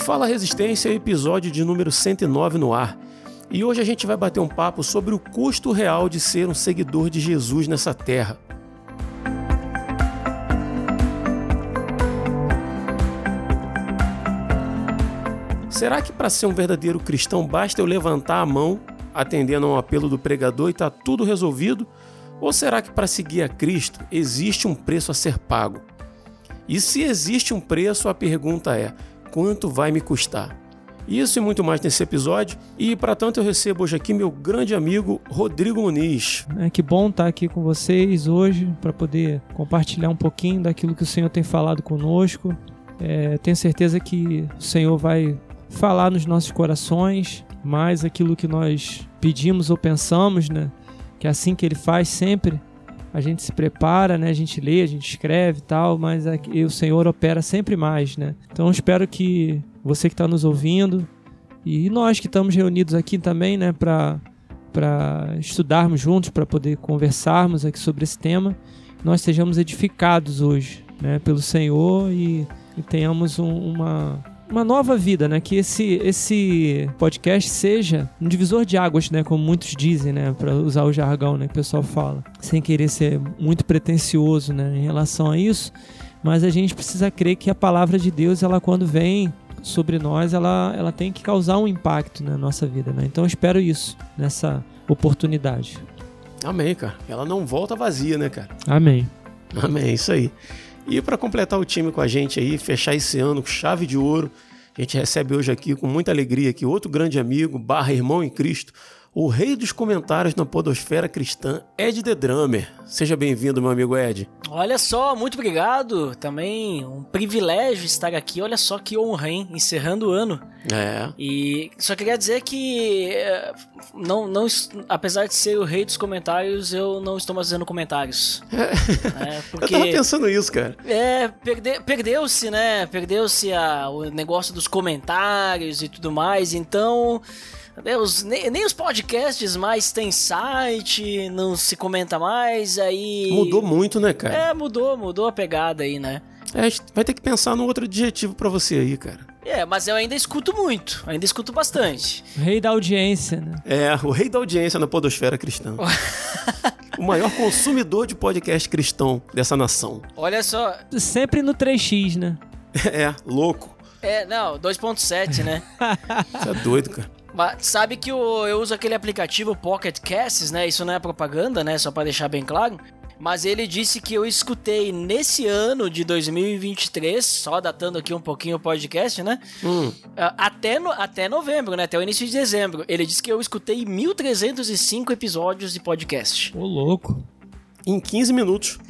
Fala Resistência, episódio de número 109 no ar. E hoje a gente vai bater um papo sobre o custo real de ser um seguidor de Jesus nessa terra. Será que para ser um verdadeiro cristão basta eu levantar a mão, atendendo a um apelo do pregador e está tudo resolvido? Ou será que para seguir a Cristo existe um preço a ser pago? E se existe um preço, a pergunta é: quanto vai me custar? Isso e muito mais nesse episódio. E para tanto eu recebo hoje aqui meu grande amigo Rodrigo Muniz. É que bom estar aqui com vocês hoje para poder compartilhar um pouquinho daquilo que o Senhor tem falado conosco. É, tenho certeza que o Senhor vai falar nos nossos corações mais aquilo que nós pedimos ou pensamos, né? Que é assim que Ele faz sempre. A gente se prepara, né? A gente lê, a gente escreve e tal, mas aqui, o Senhor opera sempre mais, né? Então espero que você que está nos ouvindo e nós que estamos reunidos aqui também, né? Para para estudarmos juntos, para poder conversarmos aqui sobre esse tema, nós sejamos edificados hoje, né? Pelo Senhor e, e tenhamos um, uma uma nova vida, né? Que esse, esse podcast seja um divisor de águas, né? Como muitos dizem, né? Para usar o jargão, né? Que o pessoal fala. Sem querer ser muito pretencioso, né? Em relação a isso. Mas a gente precisa crer que a palavra de Deus, ela quando vem sobre nós, ela, ela tem que causar um impacto na nossa vida, né? Então eu espero isso nessa oportunidade. Amém, cara. Ela não volta vazia, né, cara? Amém. Amém, isso aí. E para completar o time com a gente aí, fechar esse ano com chave de ouro, a gente recebe hoje aqui com muita alegria aqui outro grande amigo, barra irmão em Cristo, o rei dos comentários na podosfera cristã, Ed The Drummer. Seja bem-vindo, meu amigo Ed. Olha só, muito obrigado. Também um privilégio estar aqui. Olha só que honra, hein? Encerrando o ano. É. E só queria dizer que, não, não, apesar de ser o rei dos comentários, eu não estou mais fazendo comentários. É. É, porque, eu tava pensando isso, cara. É, perde, perdeu-se, né? Perdeu-se o negócio dos comentários e tudo mais. Então. Deus, nem, nem, os podcasts mais têm site, não se comenta mais, aí. Mudou muito, né, cara? É, mudou, mudou a pegada aí, né? É, vai ter que pensar num outro adjetivo para você aí, cara. É, mas eu ainda escuto muito, ainda escuto bastante. Rei da audiência, né? É, o rei da audiência na podosfera cristã. o maior consumidor de podcast cristão dessa nação. Olha só. Sempre no 3x, né? É, louco. É, não, 2.7, né? Você é doido, cara. Mas sabe que eu, eu uso aquele aplicativo Pocket Casts, né? Isso não é propaganda, né? Só para deixar bem claro. Mas ele disse que eu escutei nesse ano de 2023, só datando aqui um pouquinho o podcast, né? Hum. Até, no, até novembro, né? Até o início de dezembro. Ele disse que eu escutei 1.305 episódios de podcast. Ô, louco. Em 15 minutos.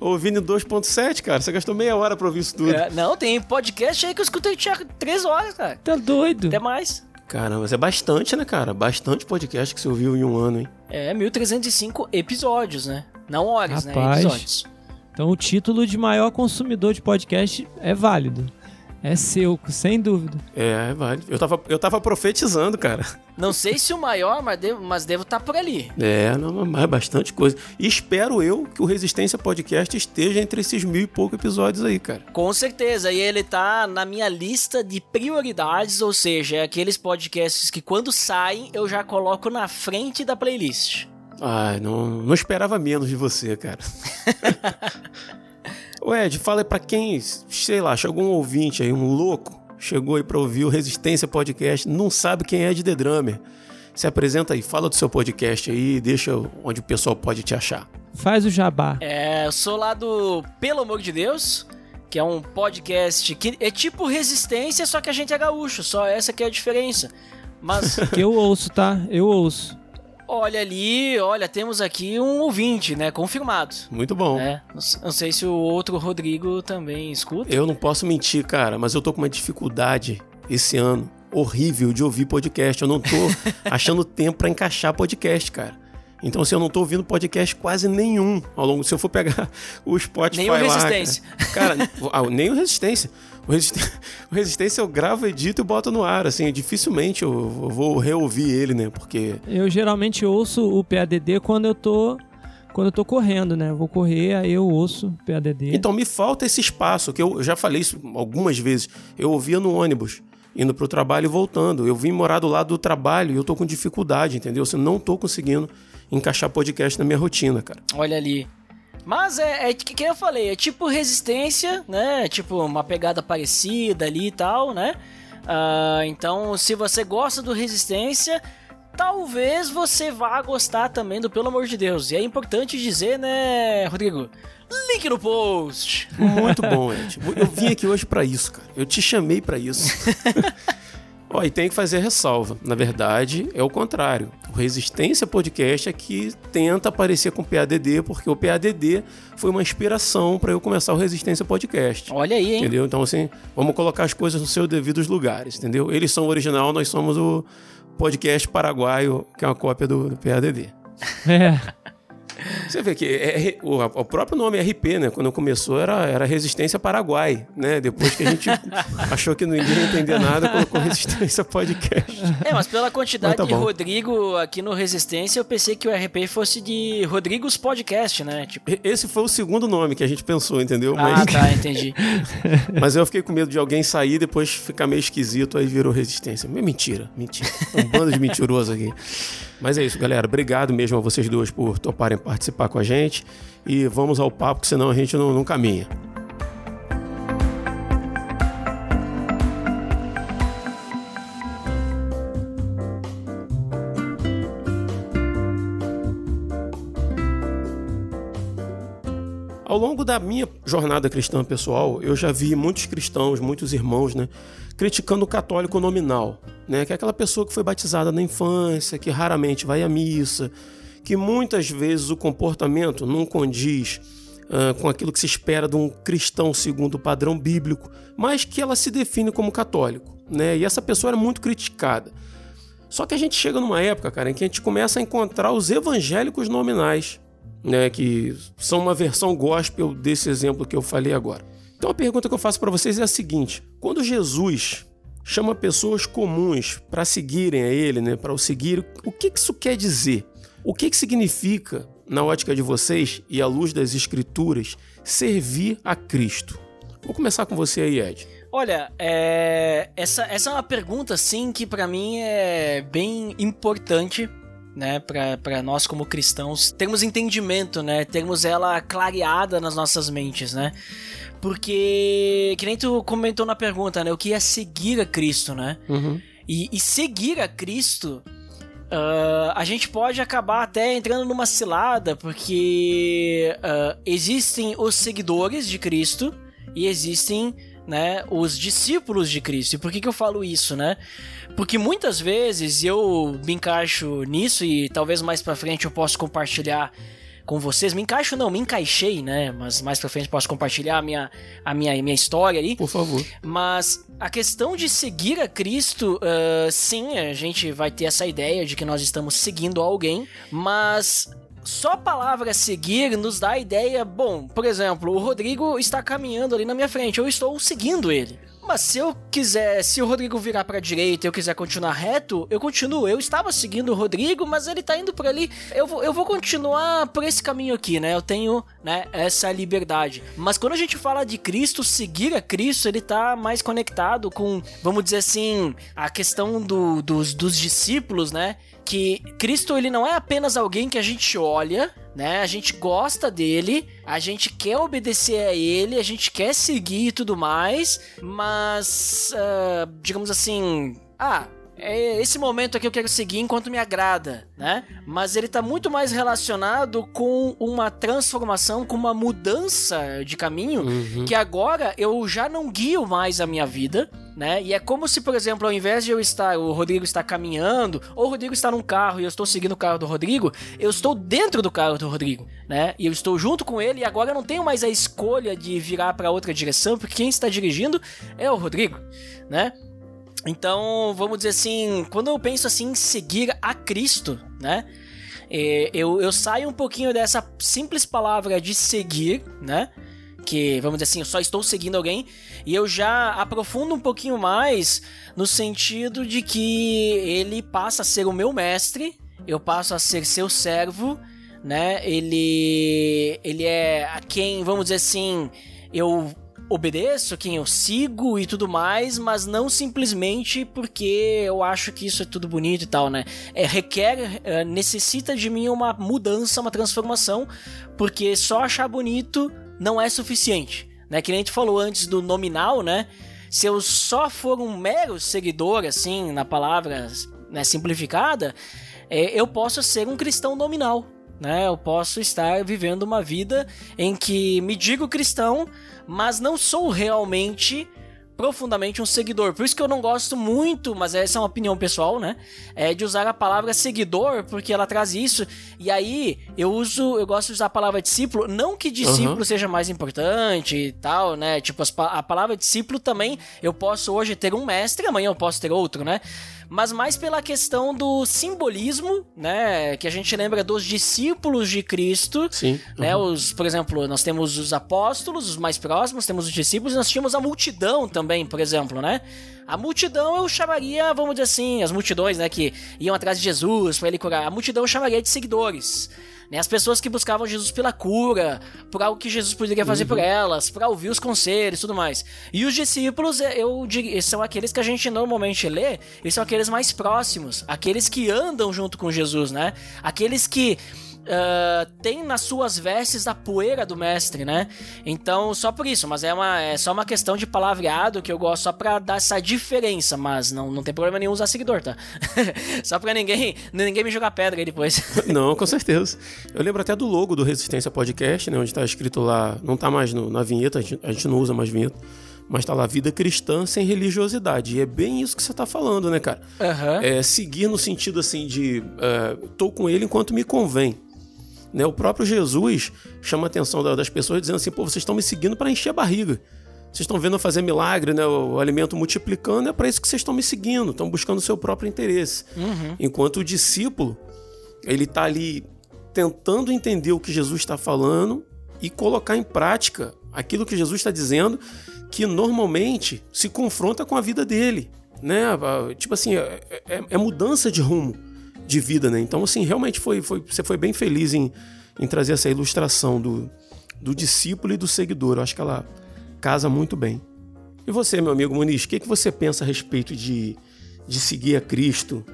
Ouvindo 2.7, cara. Você gastou meia hora pra ouvir isso tudo. É, não, tem podcast aí que eu escutei tinha 3 horas, cara. Tá doido. Até mais. Caramba, mas é bastante, né, cara? Bastante podcast que você ouviu em um ano, hein? É, 1305 episódios, né? Não horas, né? Rapaz, né? Episódios. Então o título de maior consumidor de podcast é válido. É seu, sem dúvida. É, válido. Eu tava, eu tava profetizando, cara. Não sei se o maior, mas devo, mas devo estar tá por ali. É, não, mas é bastante coisa. E espero eu que o Resistência Podcast esteja entre esses mil e poucos episódios aí, cara. Com certeza. E ele tá na minha lista de prioridades, ou seja, é aqueles podcasts que quando saem eu já coloco na frente da playlist. Ai, não, não esperava menos de você, cara. Ô Ed, fala aí pra quem, sei lá, chegou um ouvinte aí, um louco, chegou aí pra ouvir o Resistência Podcast, não sabe quem é Ed The Drummer. Se apresenta aí, fala do seu podcast aí, deixa onde o pessoal pode te achar. Faz o jabá. É, eu sou lá do Pelo Amor de Deus, que é um podcast que é tipo Resistência, só que a gente é gaúcho, só essa que é a diferença. Mas. eu ouço, tá? Eu ouço. Olha ali, olha, temos aqui um ouvinte, né? Confirmado. Muito bom. É, não sei se o outro Rodrigo também escuta. Eu não posso mentir, cara, mas eu tô com uma dificuldade esse ano horrível de ouvir podcast. Eu não tô achando tempo para encaixar podcast, cara. Então, assim, eu não tô ouvindo podcast quase nenhum ao longo. Se eu for pegar o Spotify nem o Resistência. Cara, cara ah, nem o Resistência. O Resistência, o Resistência eu gravo, edito e boto no ar. Assim, dificilmente eu vou reouvir ele, né? Porque. Eu geralmente ouço o PADD quando eu tô quando eu tô correndo, né? Eu vou correr, aí eu ouço PADD. Então me falta esse espaço, que eu já falei isso algumas vezes. Eu ouvia no ônibus, indo pro trabalho e voltando. Eu vim morar do lado do trabalho e eu tô com dificuldade, entendeu? Eu não tô conseguindo encaixar podcast na minha rotina, cara. Olha ali. Mas é, é que eu falei, é tipo resistência, né? Tipo uma pegada parecida ali e tal, né? Uh, então, se você gosta do resistência, talvez você vá gostar também do Pelo Amor de Deus. E é importante dizer, né, Rodrigo? Link no post. Muito bom, Ed. Eu vim aqui hoje para isso, cara. Eu te chamei para isso. Ó, e tem que fazer ressalva. Na verdade, é o contrário. O Resistência Podcast é que tenta aparecer com o PADD, porque o PADD foi uma inspiração para eu começar o Resistência Podcast. Olha aí, hein? Entendeu? Então, assim, vamos colocar as coisas nos seus devidos lugares, entendeu? Eles são o original, nós somos o podcast paraguaio, que é uma cópia do, do PADD. É. Você vê que é, é, o, o, próprio nome RP, né? Quando começou era, era Resistência Paraguai, né? Depois que a gente achou que ninguém ia entender nada, colocou Resistência Podcast. É, mas pela quantidade mas tá de Rodrigo aqui no Resistência, eu pensei que o RP fosse de Rodrigos Podcast, né? Tipo... Esse foi o segundo nome que a gente pensou, entendeu? Ah, mas... tá, entendi. mas eu fiquei com medo de alguém sair e depois ficar meio esquisito, aí virou Resistência. Mentira, mentira. Um bando de mentiroso aqui. Mas é isso, galera. Obrigado mesmo a vocês duas por toparem participar com a gente. E vamos ao papo, que senão a gente não, não caminha. Ao longo da minha jornada cristã pessoal, eu já vi muitos cristãos, muitos irmãos, né, criticando o católico nominal, né? Que é aquela pessoa que foi batizada na infância, que raramente vai à missa, que muitas vezes o comportamento não condiz uh, com aquilo que se espera de um cristão segundo o padrão bíblico, mas que ela se define como católico, né? E essa pessoa era muito criticada. Só que a gente chega numa época, cara, em que a gente começa a encontrar os evangélicos nominais, né, que são uma versão gospel desse exemplo que eu falei agora. Então a pergunta que eu faço para vocês é a seguinte: quando Jesus chama pessoas comuns para seguirem a ele, né, para o seguir, o que isso quer dizer? O que, significa, na ótica de vocês e à luz das Escrituras, servir a Cristo? Vou começar com você aí, Ed. Olha, é... essa, essa é uma pergunta, sim, que para mim é bem importante né, para nós como cristãos termos entendimento, né, termos ela clareada nas nossas mentes, né? Porque, que nem tu comentou na pergunta, né? O que é seguir a Cristo, né? Uhum. E, e, seguir a Cristo, uh, a gente pode acabar até entrando numa cilada, porque uh, existem os seguidores de Cristo e existem né, os discípulos de Cristo. E por que, que eu falo isso, né? Porque muitas vezes eu me encaixo nisso e talvez mais para frente eu possa compartilhar com vocês. Me encaixo não, me encaixei, né? Mas mais pra frente posso compartilhar a minha, a minha, a minha história ali. Por favor. Mas a questão de seguir a Cristo, uh, sim, a gente vai ter essa ideia de que nós estamos seguindo alguém, mas só a palavra seguir nos dá a ideia, bom, por exemplo, o Rodrigo está caminhando ali na minha frente, eu estou seguindo ele. Mas se eu quiser, se o Rodrigo virar pra direita e eu quiser continuar reto, eu continuo. Eu estava seguindo o Rodrigo, mas ele tá indo por ali. Eu vou, eu vou continuar por esse caminho aqui, né? Eu tenho, né, essa liberdade. Mas quando a gente fala de Cristo, seguir a Cristo, ele tá mais conectado com, vamos dizer assim, a questão do, dos, dos discípulos, né? Que Cristo, ele não é apenas alguém que a gente olha, né? A gente gosta dele, a gente quer obedecer a ele, a gente quer seguir e tudo mais, mas, uh, digamos assim, ah, é esse momento aqui eu quero seguir enquanto me agrada, né? Mas ele tá muito mais relacionado com uma transformação, com uma mudança de caminho, uhum. que agora eu já não guio mais a minha vida, né? E é como se, por exemplo, ao invés de eu estar, o Rodrigo está caminhando, ou o Rodrigo está num carro e eu estou seguindo o carro do Rodrigo, eu estou dentro do carro do Rodrigo, né? E eu estou junto com ele e agora eu não tenho mais a escolha de virar para outra direção, porque quem está dirigindo é o Rodrigo, né? Então, vamos dizer assim, quando eu penso assim em seguir a Cristo, né? É, eu, eu saio um pouquinho dessa simples palavra de seguir, né? Que, vamos dizer assim, eu só estou seguindo alguém, e eu já aprofundo um pouquinho mais no sentido de que ele passa a ser o meu mestre, eu passo a ser seu servo, né? Ele ele é a quem, vamos dizer assim, eu obedeço, quem eu sigo e tudo mais, mas não simplesmente porque eu acho que isso é tudo bonito e tal, né? É, requer, é, necessita de mim uma mudança, uma transformação, porque só achar bonito não é suficiente, né? Que nem a gente falou antes do nominal, né? Se eu só for um mero seguidor, assim, na palavra né, simplificada, é, eu posso ser um cristão nominal, né? Eu posso estar vivendo uma vida em que me digo cristão, mas não sou realmente profundamente um seguidor. Por isso que eu não gosto muito, mas essa é uma opinião pessoal, né? É de usar a palavra seguidor, porque ela traz isso. E aí eu uso, eu gosto de usar a palavra discípulo, não que discípulo uhum. seja mais importante e tal, né? Tipo, a palavra discípulo também, eu posso hoje ter um mestre, amanhã eu posso ter outro, né? Mas mais pela questão do simbolismo, né? Que a gente lembra dos discípulos de Cristo. Sim. Né, uhum. os, por exemplo, nós temos os apóstolos, os mais próximos, temos os discípulos, e nós tínhamos a multidão também, por exemplo, né? A multidão eu chamaria, vamos dizer assim, as multidões, né, que iam atrás de Jesus para ele curar. A multidão eu chamaria de seguidores. Né? As pessoas que buscavam Jesus pela cura, por algo que Jesus poderia fazer uhum. por elas, para ouvir os conselhos e tudo mais. E os discípulos, eu digo, são aqueles que a gente normalmente lê, eles são aqueles mais próximos, aqueles que andam junto com Jesus, né? Aqueles que uh, tem nas suas vestes a poeira do mestre, né? Então, só por isso, mas é, uma, é só uma questão de palavreado que eu gosto só pra dar essa diferença, mas não, não tem problema nenhum usar seguidor, tá? só pra ninguém, ninguém me jogar pedra aí depois. não, com certeza. Eu lembro até do logo do Resistência Podcast, né? Onde tá escrito lá, não tá mais no, na vinheta, a gente, a gente não usa mais vinheta mas tá lá vida cristã sem religiosidade. E é bem isso que você tá falando, né, cara? Uhum. É seguir no sentido assim de uh, tô com ele enquanto me convém. Né? O próprio Jesus chama a atenção das pessoas dizendo assim: pô, vocês estão me seguindo para encher a barriga. Vocês estão vendo eu fazer milagre, né? o alimento multiplicando, é para isso que vocês estão me seguindo, estão buscando o seu próprio interesse. Uhum. Enquanto o discípulo, ele está ali tentando entender o que Jesus está falando e colocar em prática aquilo que Jesus está dizendo, que normalmente se confronta com a vida dele. Né? Tipo assim, é, é, é mudança de rumo de vida, né? Então, assim, realmente foi, foi você foi bem feliz em, em trazer essa ilustração do, do discípulo e do seguidor. Eu acho que ela casa muito bem. E você, meu amigo Muniz, o que, que você pensa a respeito de, de seguir a Cristo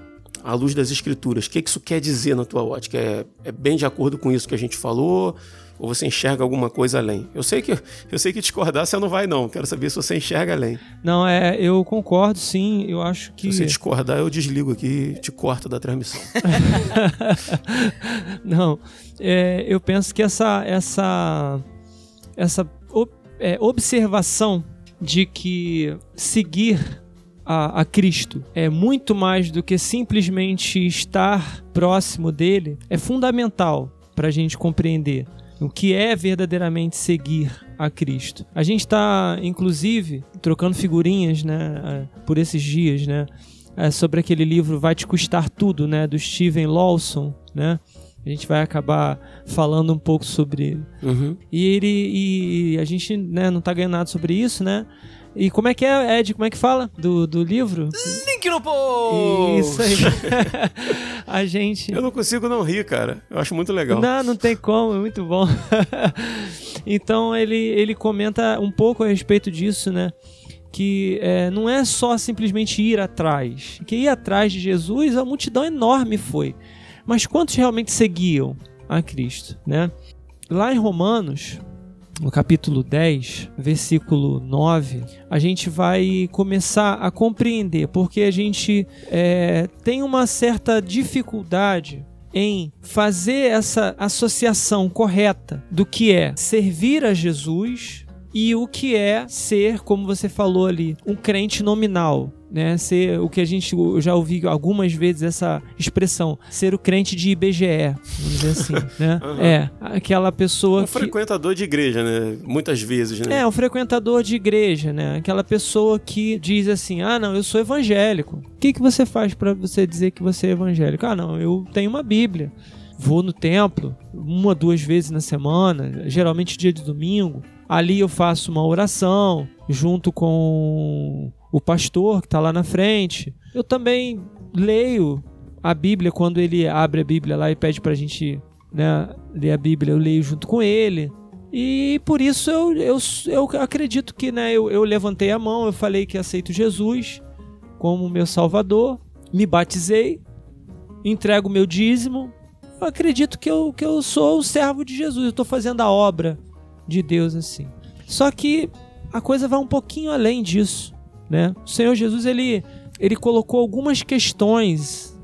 à luz das Escrituras? O que, que isso quer dizer na tua ótica? É, é bem de acordo com isso que a gente falou? Ou você enxerga alguma coisa além? Eu sei que eu sei que discordar você não vai não. Quero saber se você enxerga além. Não, é, eu concordo sim. Eu acho que Se você discordar, eu desligo aqui e te corto da transmissão. não, é, eu penso que essa essa essa é, observação de que seguir a, a, Cristo é muito mais do que simplesmente estar próximo dele é fundamental para a gente compreender o que é verdadeiramente seguir a Cristo. A gente está, inclusive, trocando figurinhas, né, por esses dias, né, é, sobre aquele livro Vai Te Custar Tudo, né, do Steven Lawson, né. A gente vai acabar falando um pouco sobre ele. Uhum. E ele e a gente né, não está ganhando nada sobre isso, né? E como é que é, Ed? Como é que fala do, do livro? Link no post! Isso aí. a gente. Eu não consigo não rir, cara. Eu acho muito legal. Não, não tem como, é muito bom. então ele, ele comenta um pouco a respeito disso, né? Que é, não é só simplesmente ir atrás. Que ir atrás de Jesus, a multidão enorme foi. Mas quantos realmente seguiam a Cristo, né? Lá em Romanos, no capítulo 10, versículo 9, a gente vai começar a compreender porque a gente é, tem uma certa dificuldade em fazer essa associação correta do que é servir a Jesus e o que é ser, como você falou ali, um crente nominal né, ser o que a gente eu já ouvi algumas vezes essa expressão, ser o crente de IBGE, vamos dizer assim, né? Uhum. É, aquela pessoa um que... frequentador de igreja, né? Muitas vezes, né? É, um frequentador de igreja, né? Aquela pessoa que diz assim: "Ah, não, eu sou evangélico". O que que você faz para você dizer que você é evangélico? Ah, não, eu tenho uma Bíblia. Vou no templo uma, duas vezes na semana, geralmente dia de domingo. Ali eu faço uma oração junto com o pastor que está lá na frente. Eu também leio a Bíblia quando ele abre a Bíblia lá e pede para a gente né, ler a Bíblia, eu leio junto com ele. E por isso eu, eu, eu acredito que né, eu, eu levantei a mão, eu falei que aceito Jesus como meu Salvador, me batizei, entrego meu dízimo. Eu acredito que eu, que eu sou o servo de Jesus, eu estou fazendo a obra de Deus assim. Só que a coisa vai um pouquinho além disso, né? O Senhor Jesus ele, ele colocou algumas questões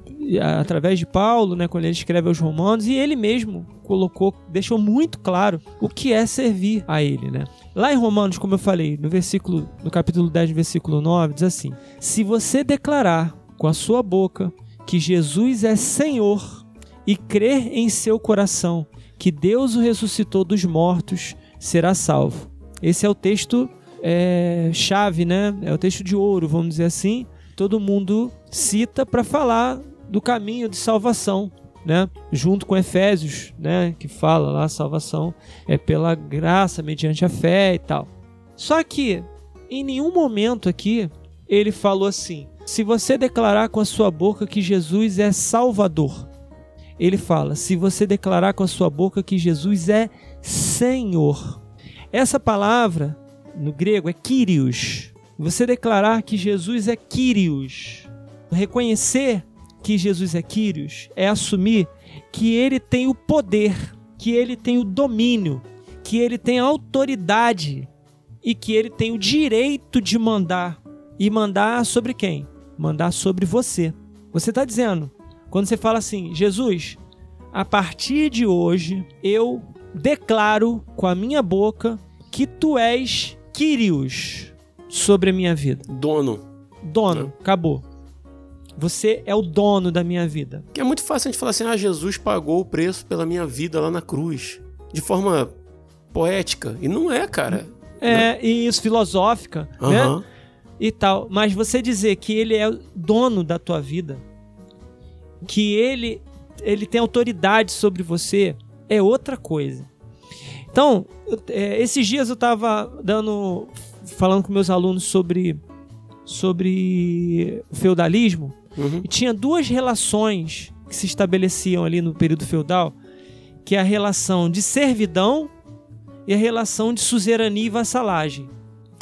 através de Paulo, né, quando ele escreve aos Romanos, e ele mesmo colocou, deixou muito claro o que é servir a ele, né? Lá em Romanos, como eu falei, no versículo, no capítulo 10, versículo 9, diz assim: Se você declarar com a sua boca que Jesus é Senhor e crer em seu coração que Deus o ressuscitou dos mortos, será salvo. Esse é o texto é, chave, né? É o texto de ouro, vamos dizer assim. Todo mundo cita para falar do caminho de salvação, né? Junto com Efésios, né? Que fala lá salvação é pela graça mediante a fé e tal. Só que em nenhum momento aqui ele falou assim: se você declarar com a sua boca que Jesus é Salvador, ele fala: se você declarar com a sua boca que Jesus é Senhor. Essa palavra no grego é Kyrios. Você declarar que Jesus é Kyrios, reconhecer que Jesus é Kyrios é assumir que ele tem o poder, que ele tem o domínio, que ele tem a autoridade e que ele tem o direito de mandar. E mandar sobre quem? Mandar sobre você. Você está dizendo, quando você fala assim, Jesus, a partir de hoje eu declaro com a minha boca que tu és Kyrios sobre a minha vida. Dono. Dono, Não. acabou. Você é o dono da minha vida. Que é muito fácil a gente falar assim: ah, Jesus pagou o preço pela minha vida lá na cruz. De forma poética. E não é, cara. É, não. e isso, filosófica, uhum. né? E tal. Mas você dizer que ele é o dono da tua vida, que ele, ele tem autoridade sobre você, é outra coisa. Então, é, esses dias eu estava dando, falando com meus alunos sobre sobre feudalismo uhum. e tinha duas relações que se estabeleciam ali no período feudal, que é a relação de servidão e a relação de suzerania e vassalagem.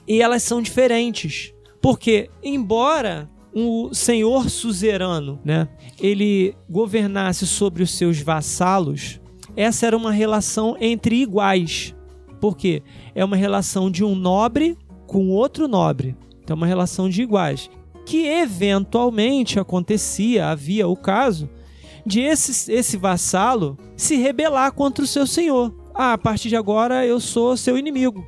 E elas são diferentes, porque embora o senhor suzerano, né, ele governasse sobre os seus vassalos, essa era uma relação entre iguais. Porque é uma relação de um nobre com outro nobre. Então, é uma relação de iguais. Que eventualmente acontecia, havia o caso, de esse, esse vassalo se rebelar contra o seu senhor. Ah, a partir de agora eu sou seu inimigo.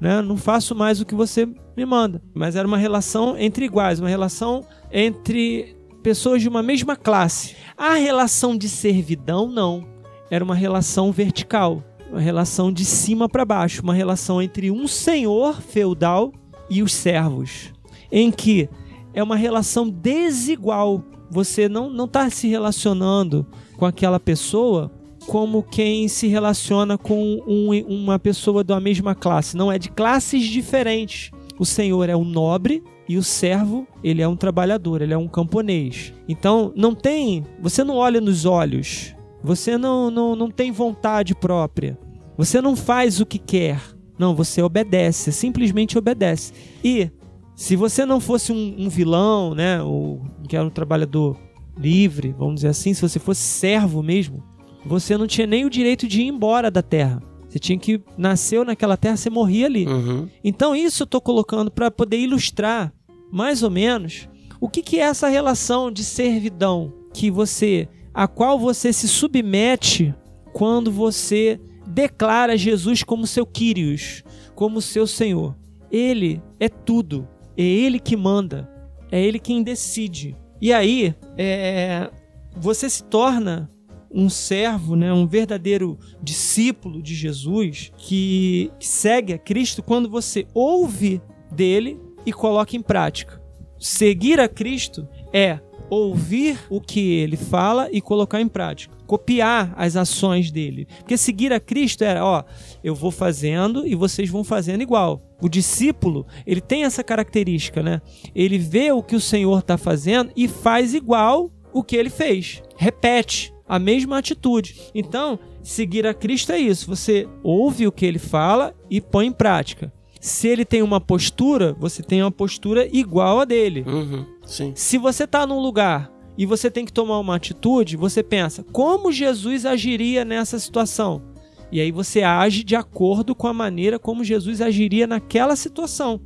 Né? Não faço mais o que você me manda. Mas era uma relação entre iguais, uma relação entre pessoas de uma mesma classe. A relação de servidão, não era uma relação vertical, uma relação de cima para baixo, uma relação entre um senhor feudal e os servos, em que é uma relação desigual. Você não não está se relacionando com aquela pessoa como quem se relaciona com um, uma pessoa da mesma classe. Não é de classes diferentes. O senhor é um nobre e o servo, ele é um trabalhador, ele é um camponês. Então, não tem, você não olha nos olhos você não, não, não tem vontade própria. Você não faz o que quer. Não, você obedece, simplesmente obedece. E se você não fosse um, um vilão, né, ou que era um trabalhador livre, vamos dizer assim, se você fosse servo mesmo, você não tinha nem o direito de ir embora da terra. Você tinha que nasceu naquela terra, você morria ali. Uhum. Então isso eu estou colocando para poder ilustrar mais ou menos o que, que é essa relação de servidão que você a qual você se submete quando você declara Jesus como seu Kyrios, como seu Senhor. Ele é tudo, é Ele que manda, é Ele quem decide. E aí, é, você se torna um servo, né, um verdadeiro discípulo de Jesus que segue a Cristo quando você ouve dele e coloca em prática. Seguir a Cristo é ouvir o que ele fala e colocar em prática. Copiar as ações dele. Porque seguir a Cristo era, ó, eu vou fazendo e vocês vão fazendo igual. O discípulo, ele tem essa característica, né? Ele vê o que o Senhor está fazendo e faz igual o que ele fez. Repete a mesma atitude. Então, seguir a Cristo é isso. Você ouve o que ele fala e põe em prática. Se ele tem uma postura, você tem uma postura igual a dele. Uhum, sim. Se você está num lugar e você tem que tomar uma atitude, você pensa, como Jesus agiria nessa situação? E aí você age de acordo com a maneira como Jesus agiria naquela situação.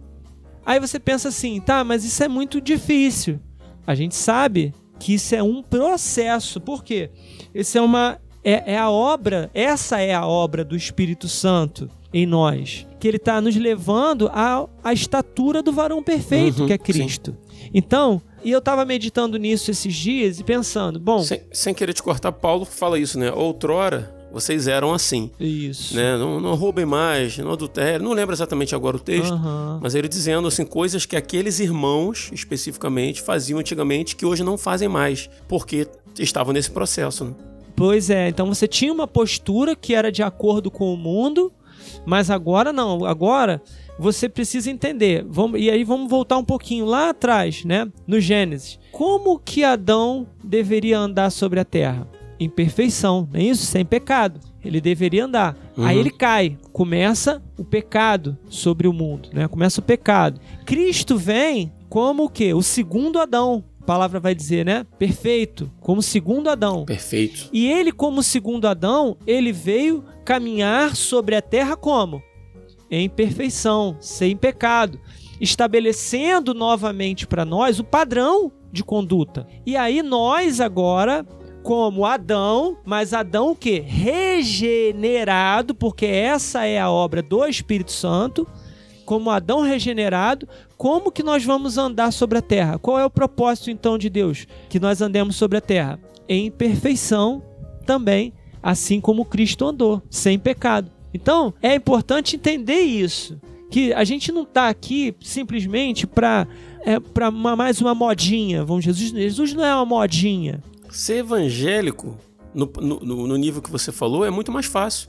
Aí você pensa assim, tá, mas isso é muito difícil. A gente sabe que isso é um processo. Por quê? Isso é uma é, é a obra, essa é a obra do Espírito Santo em nós, que ele está nos levando à, à estatura do varão perfeito, Uhum, que é Cristo. Então, e eu estava meditando nisso esses dias e pensando, bom, Sem, sem querer te cortar, Paulo fala isso, né? Outrora vocês eram assim, isso. né? Não, não roubem mais, não adulterem. Não lembro exatamente agora o texto, Aham. mas ele dizendo assim coisas que aqueles irmãos especificamente faziam antigamente que hoje não fazem mais, porque estavam nesse processo. Né? Pois é, então você tinha uma postura que era de acordo com o mundo, mas agora não. Agora você precisa entender. Vamos, e aí vamos voltar um pouquinho lá atrás, né? No Gênesis. Como que Adão deveria andar sobre a terra? Em perfeição, não é isso? Sem pecado. Ele deveria andar. Uhum. Aí ele cai. Começa o pecado sobre o mundo, né? Começa o pecado. Cristo vem como o quê? O segundo Adão. A palavra vai dizer, né? Perfeito, como segundo Adão. Perfeito. E ele, como segundo Adão, ele veio caminhar sobre a terra como? Em perfeição, sem pecado, estabelecendo novamente para nós o padrão de conduta. E aí nós agora, como Adão, mas Adão o quê? Regenerado, porque essa é a obra do Espírito Santo, como Adão regenerado, como que nós vamos andar sobre a terra? Qual é o propósito então de Deus? Que nós andemos sobre a terra em perfeição também, assim como Cristo andou, sem pecado. Então, é importante entender isso, que a gente não está aqui simplesmente para é, para mais uma modinha. Vamos, Jesus, Jesus não é uma modinha. Ser evangélico, no, no, no nível que você falou, é muito mais fácil.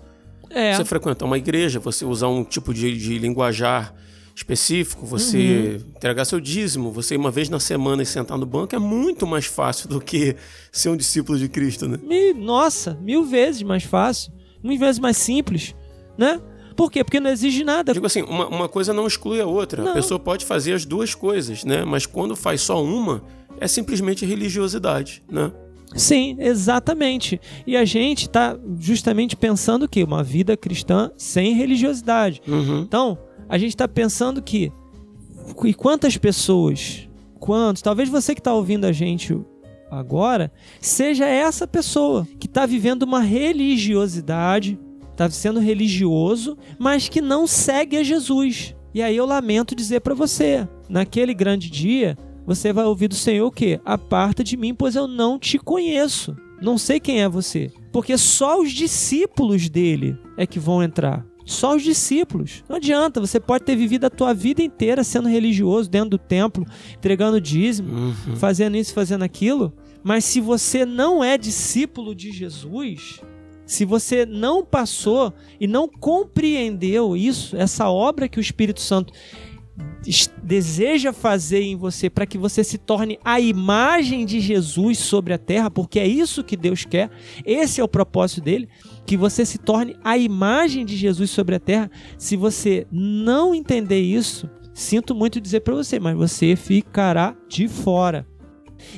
É, Você frequentar uma igreja, você usar um tipo de, de linguajar específico, você entregar seu dízimo, você ir uma vez na semana e sentar no banco é muito mais fácil do que ser um discípulo de Cristo, né? Nossa, mil vezes mais fácil, mil vezes mais simples, né? Por quê? Porque não exige nada. Digo assim, uma, uma coisa não exclui a outra. Não. A pessoa pode fazer as duas coisas, né? Mas quando faz só uma, é simplesmente religiosidade, né? Sim, exatamente. E a gente está justamente pensando que uma vida cristã sem religiosidade. Uhum. Então, a gente está pensando que e quantas pessoas, quantos, talvez você que está ouvindo a gente agora, seja essa pessoa que está vivendo uma religiosidade, está sendo religioso, mas que não segue a Jesus. E aí eu lamento dizer para você, naquele grande dia, você vai ouvir do Senhor o quê? Aparta de mim, pois eu não te conheço. Não sei quem é você. Porque só os discípulos dele é que vão entrar. Só os discípulos. Não adianta, você pode ter vivido a tua vida inteira sendo religioso dentro do templo, entregando dízimo, Uhum. fazendo isso, fazendo aquilo, mas se você não é discípulo de Jesus, se você não passou e não compreendeu isso, essa obra que o Espírito Santo es- deseja fazer em você para que você se torne a imagem de Jesus sobre a terra, porque é isso que Deus quer, esse é o propósito dele, que você se torne a imagem de Jesus sobre a terra. Se você não entender isso, sinto muito dizer para você, mas você ficará de fora.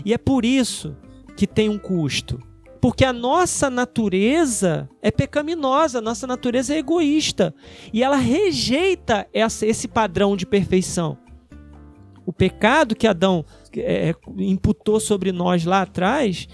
E é por isso que tem um custo. Porque a nossa natureza é pecaminosa, a nossa natureza é egoísta. E ela rejeita essa- esse padrão de perfeição. O pecado que Adão é, imputou sobre nós lá atrás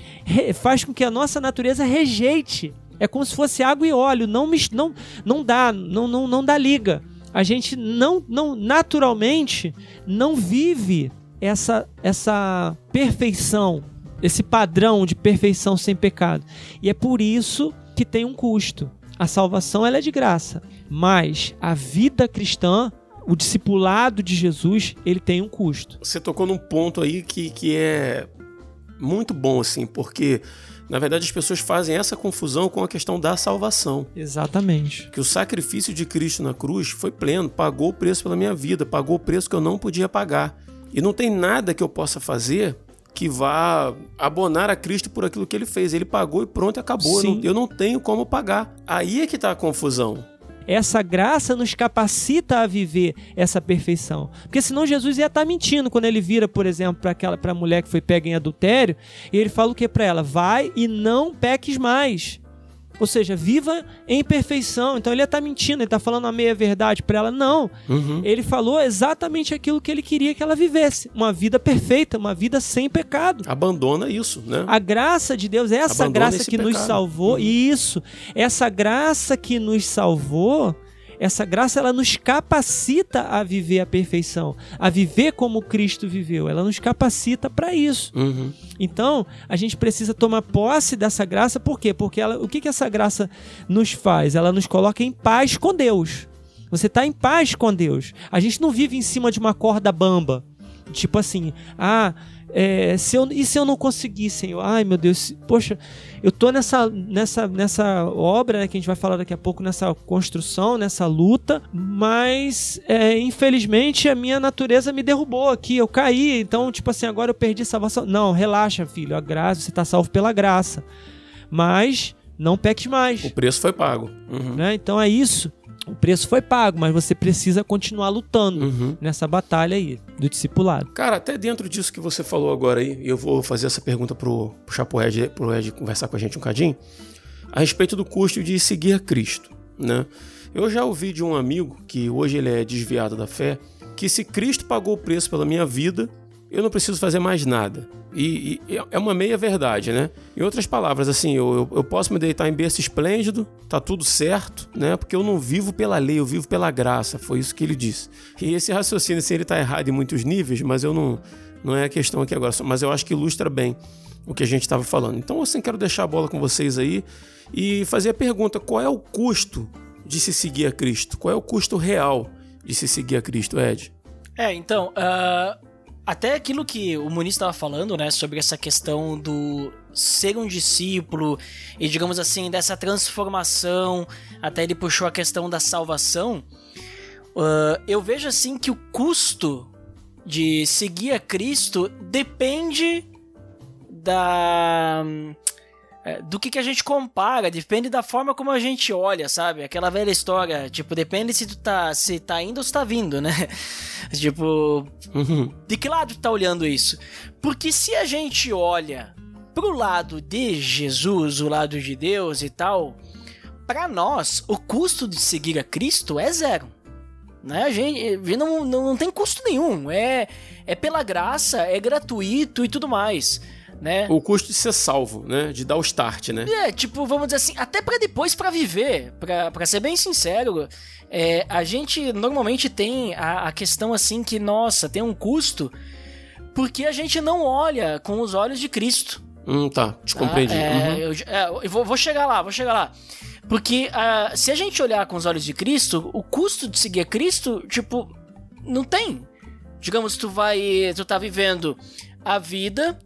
faz com que a nossa natureza rejeite. É como se fosse água e óleo, não, não, não dá, não, não, não dá liga. A gente não, não naturalmente não vive essa, essa perfeição, esse padrão de perfeição sem pecado. E é por isso que tem um custo. A salvação ela é de graça, mas a vida cristã, o discipulado de Jesus, ele tem um custo. Você tocou num ponto aí que, que é muito bom, assim, porque na verdade as pessoas fazem essa confusão com a questão da salvação. Exatamente. Que o sacrifício de Cristo na cruz foi pleno, pagou o preço pela minha vida, pagou o preço que eu não podia pagar. E não tem nada que eu possa fazer que vá abonar a Cristo por aquilo que ele fez. Ele pagou e pronto, acabou. Eu Sim. não, eu não tenho como pagar. Aí é que tá a confusão. Essa graça nos capacita a viver essa perfeição. Porque senão Jesus ia estar mentindo quando ele vira, por exemplo, para aquela pra mulher que foi pega em adultério, e ele fala o que para ela? Vai e não peques mais. Ou seja, viva em perfeição. Então ele ia estar mentindo, ele está falando a meia verdade para ela. Não. Uhum. Ele falou exatamente aquilo que ele queria que ela vivesse: uma vida perfeita, uma vida sem pecado. Abandona isso, né? A graça de Deus, essa Abandona graça que nos pecado. salvou, Uhum. isso, essa graça que nos salvou, essa graça ela nos capacita a viver a perfeição, a viver como Cristo viveu. Ela nos capacita para isso. Uhum. Então, a gente precisa tomar posse dessa graça, por quê? Porque ela, o que, que essa graça nos faz? Ela nos coloca em paz com Deus. Você está em paz com Deus. A gente não vive em cima de uma corda bamba. Tipo assim, ah, é, se eu, e se eu não conseguir, Senhor? Ai, meu Deus, poxa, eu tô nessa, nessa, nessa obra, né, que a gente vai falar daqui a pouco, nessa construção, nessa luta, mas é, infelizmente a minha natureza me derrubou aqui, eu caí, então, tipo assim, agora eu perdi salvação. Não, relaxa, filho, a graça, você tá salvo pela graça. Mas não peques mais. O preço foi pago. Uhum. Né? Então é isso. O preço foi pago, mas você precisa continuar lutando Uhum. nessa batalha aí do discipulado. Cara, até dentro disso que você falou agora aí, e eu vou fazer essa pergunta pro, pro Ed, pro Ed conversar com a gente um cadinho, a respeito do custo de seguir a Cristo, né? Eu já ouvi de um amigo, que hoje ele é desviado da fé, que se Cristo pagou o preço pela minha vida, eu não preciso fazer mais nada. E, e é uma meia verdade, né? Em outras palavras, assim, eu, eu, posso me deitar em berço esplêndido, tá tudo certo, né? Porque eu não vivo pela lei, eu vivo pela graça. Foi isso que ele disse. E esse raciocínio, assim, ele tá errado em muitos níveis, mas eu não. Não é a questão aqui agora, mas eu acho que ilustra bem o que a gente estava falando. Então, assim, quero deixar a bola com vocês aí e fazer a pergunta: qual é o custo de se seguir a Cristo? Qual é o custo real de se seguir a Cristo, Ed? É, então, ah, até aquilo que o Muniz estava falando, né, sobre essa questão do ser um discípulo e, digamos assim, dessa transformação, até ele puxou a questão da salvação, ah, eu vejo assim que o custo de seguir a Cristo depende da é, do que, que a gente compara, depende da forma como a gente olha, sabe? Aquela velha história, tipo, depende se tu tá, se tá indo ou se tá vindo, né? tipo, Uhum. de que lado tu tá olhando isso? Porque se a gente olha pro lado de Jesus, o lado de Deus e tal, pra nós, o custo de seguir a Cristo é zero. Né? A gente não, não, não tem custo nenhum. É, é pela graça, é gratuito e tudo mais. Né? O custo de ser salvo, né? De dar o start, né? É, tipo, vamos dizer assim, até pra depois pra viver, pra, pra ser bem sincero, é, a gente normalmente tem a, a questão assim que, nossa, tem um custo porque a gente não olha com os olhos de Cristo. Hum, tá, te compreendi. tá? É, Uhum. eu, é, eu vou, vou chegar lá, vou chegar lá. Porque ah, se a gente olhar com os olhos de Cristo, o custo de seguir a Cristo, tipo, não tem. Digamos, tu vai. Tu tá vivendo a vida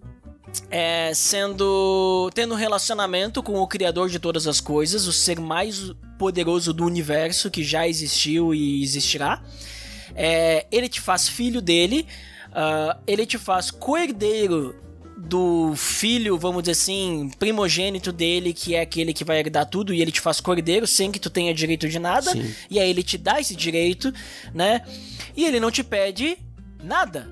é, sendo. tendo um relacionamento com o Criador de todas as coisas, o ser mais poderoso do universo que já existiu e existirá. É, ele te faz filho dele, ah, ele te faz coerdeiro do filho, vamos dizer assim, primogênito dele, que é aquele que vai herdar tudo, e ele te faz cordeiro sem que tu tenha direito de nada, Sim. e aí ele te dá esse direito, né? E ele não te pede nada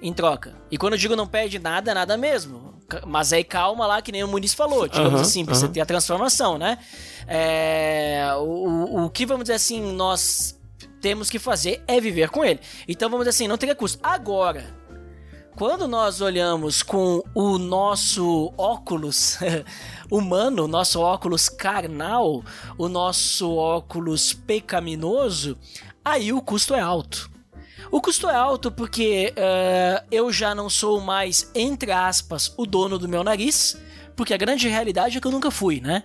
em troca. E quando eu digo não pede nada, é nada mesmo. Mas aí calma lá, que nem o Muniz falou, digamos Aham, assim, precisa aham. ter a transformação, né? É, o, o- o que, vamos dizer assim, nós temos que fazer é viver com ele. Então, vamos dizer assim, não teria custo. Agora, quando nós olhamos com o nosso óculos humano, nosso óculos carnal, o nosso óculos pecaminoso, aí o custo é alto. O custo é alto porque eh, eu já não sou mais, entre aspas, o dono do meu nariz, porque a grande realidade é que eu nunca fui, né?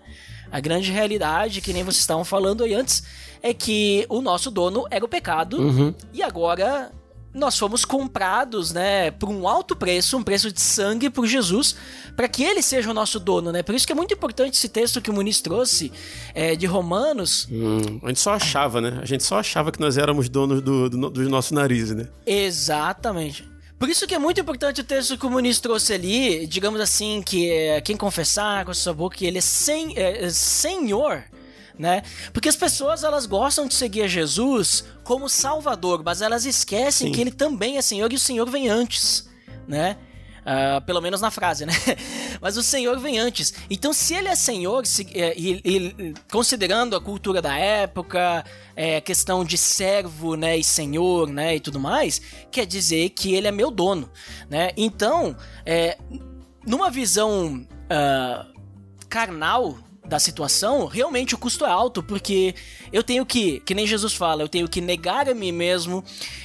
A grande realidade, que nem vocês estavam falando aí antes, é que o nosso dono era o pecado Uhum. e agora nós fomos comprados, né, por um alto preço, um preço de sangue por Jesus, para que ele seja o nosso dono, né? Por isso que é muito importante esse texto que o Muniz trouxe é, de Romanos. Hum, a gente só achava, né? A gente só achava que nós éramos donos do, do, no- dos nossos narizes, né? Exatamente. Por isso que é muito importante o texto que o Muniz trouxe ali, digamos assim, que é, quem confessar com a sua boca que ele é, sem, é, é Senhor, né? Porque as pessoas elas gostam de seguir a Jesus como Salvador, mas elas esquecem Sim. que ele também é Senhor e o Senhor vem antes, né? Uh, pelo menos na frase, né? Mas o Senhor vem antes. Então, se ele é Senhor, se, é, e, e, considerando a cultura da época, é, questão de servo, né, e Senhor, né, e tudo mais, quer dizer que ele é meu dono, né? Então, é, numa visão uh, carnal da situação, realmente o custo é alto, porque eu tenho que, que nem Jesus fala, eu tenho que negar a mim mesmo,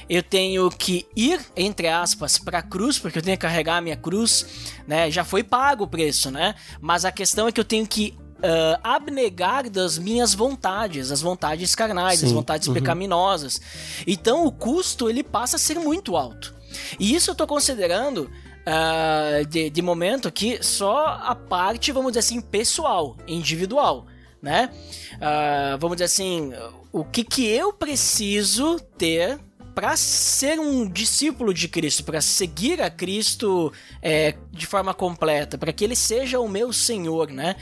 eu tenho que ir, entre aspas, para a cruz, porque eu tenho que carregar a minha cruz, né? Já foi pago o preço, né? Mas a questão é que eu tenho que Uh, abnegar das minhas vontades, as vontades carnais, Sim. as vontades uhum. pecaminosas. Então o custo ele passa a ser muito alto. E isso eu estou considerando uh, de, de momento aqui só a parte, vamos dizer assim, pessoal, individual, né? Uh, vamos dizer assim, o que, que eu preciso ter para ser um discípulo de Cristo, para seguir a Cristo é, de forma completa, para que Ele seja o meu Senhor, né?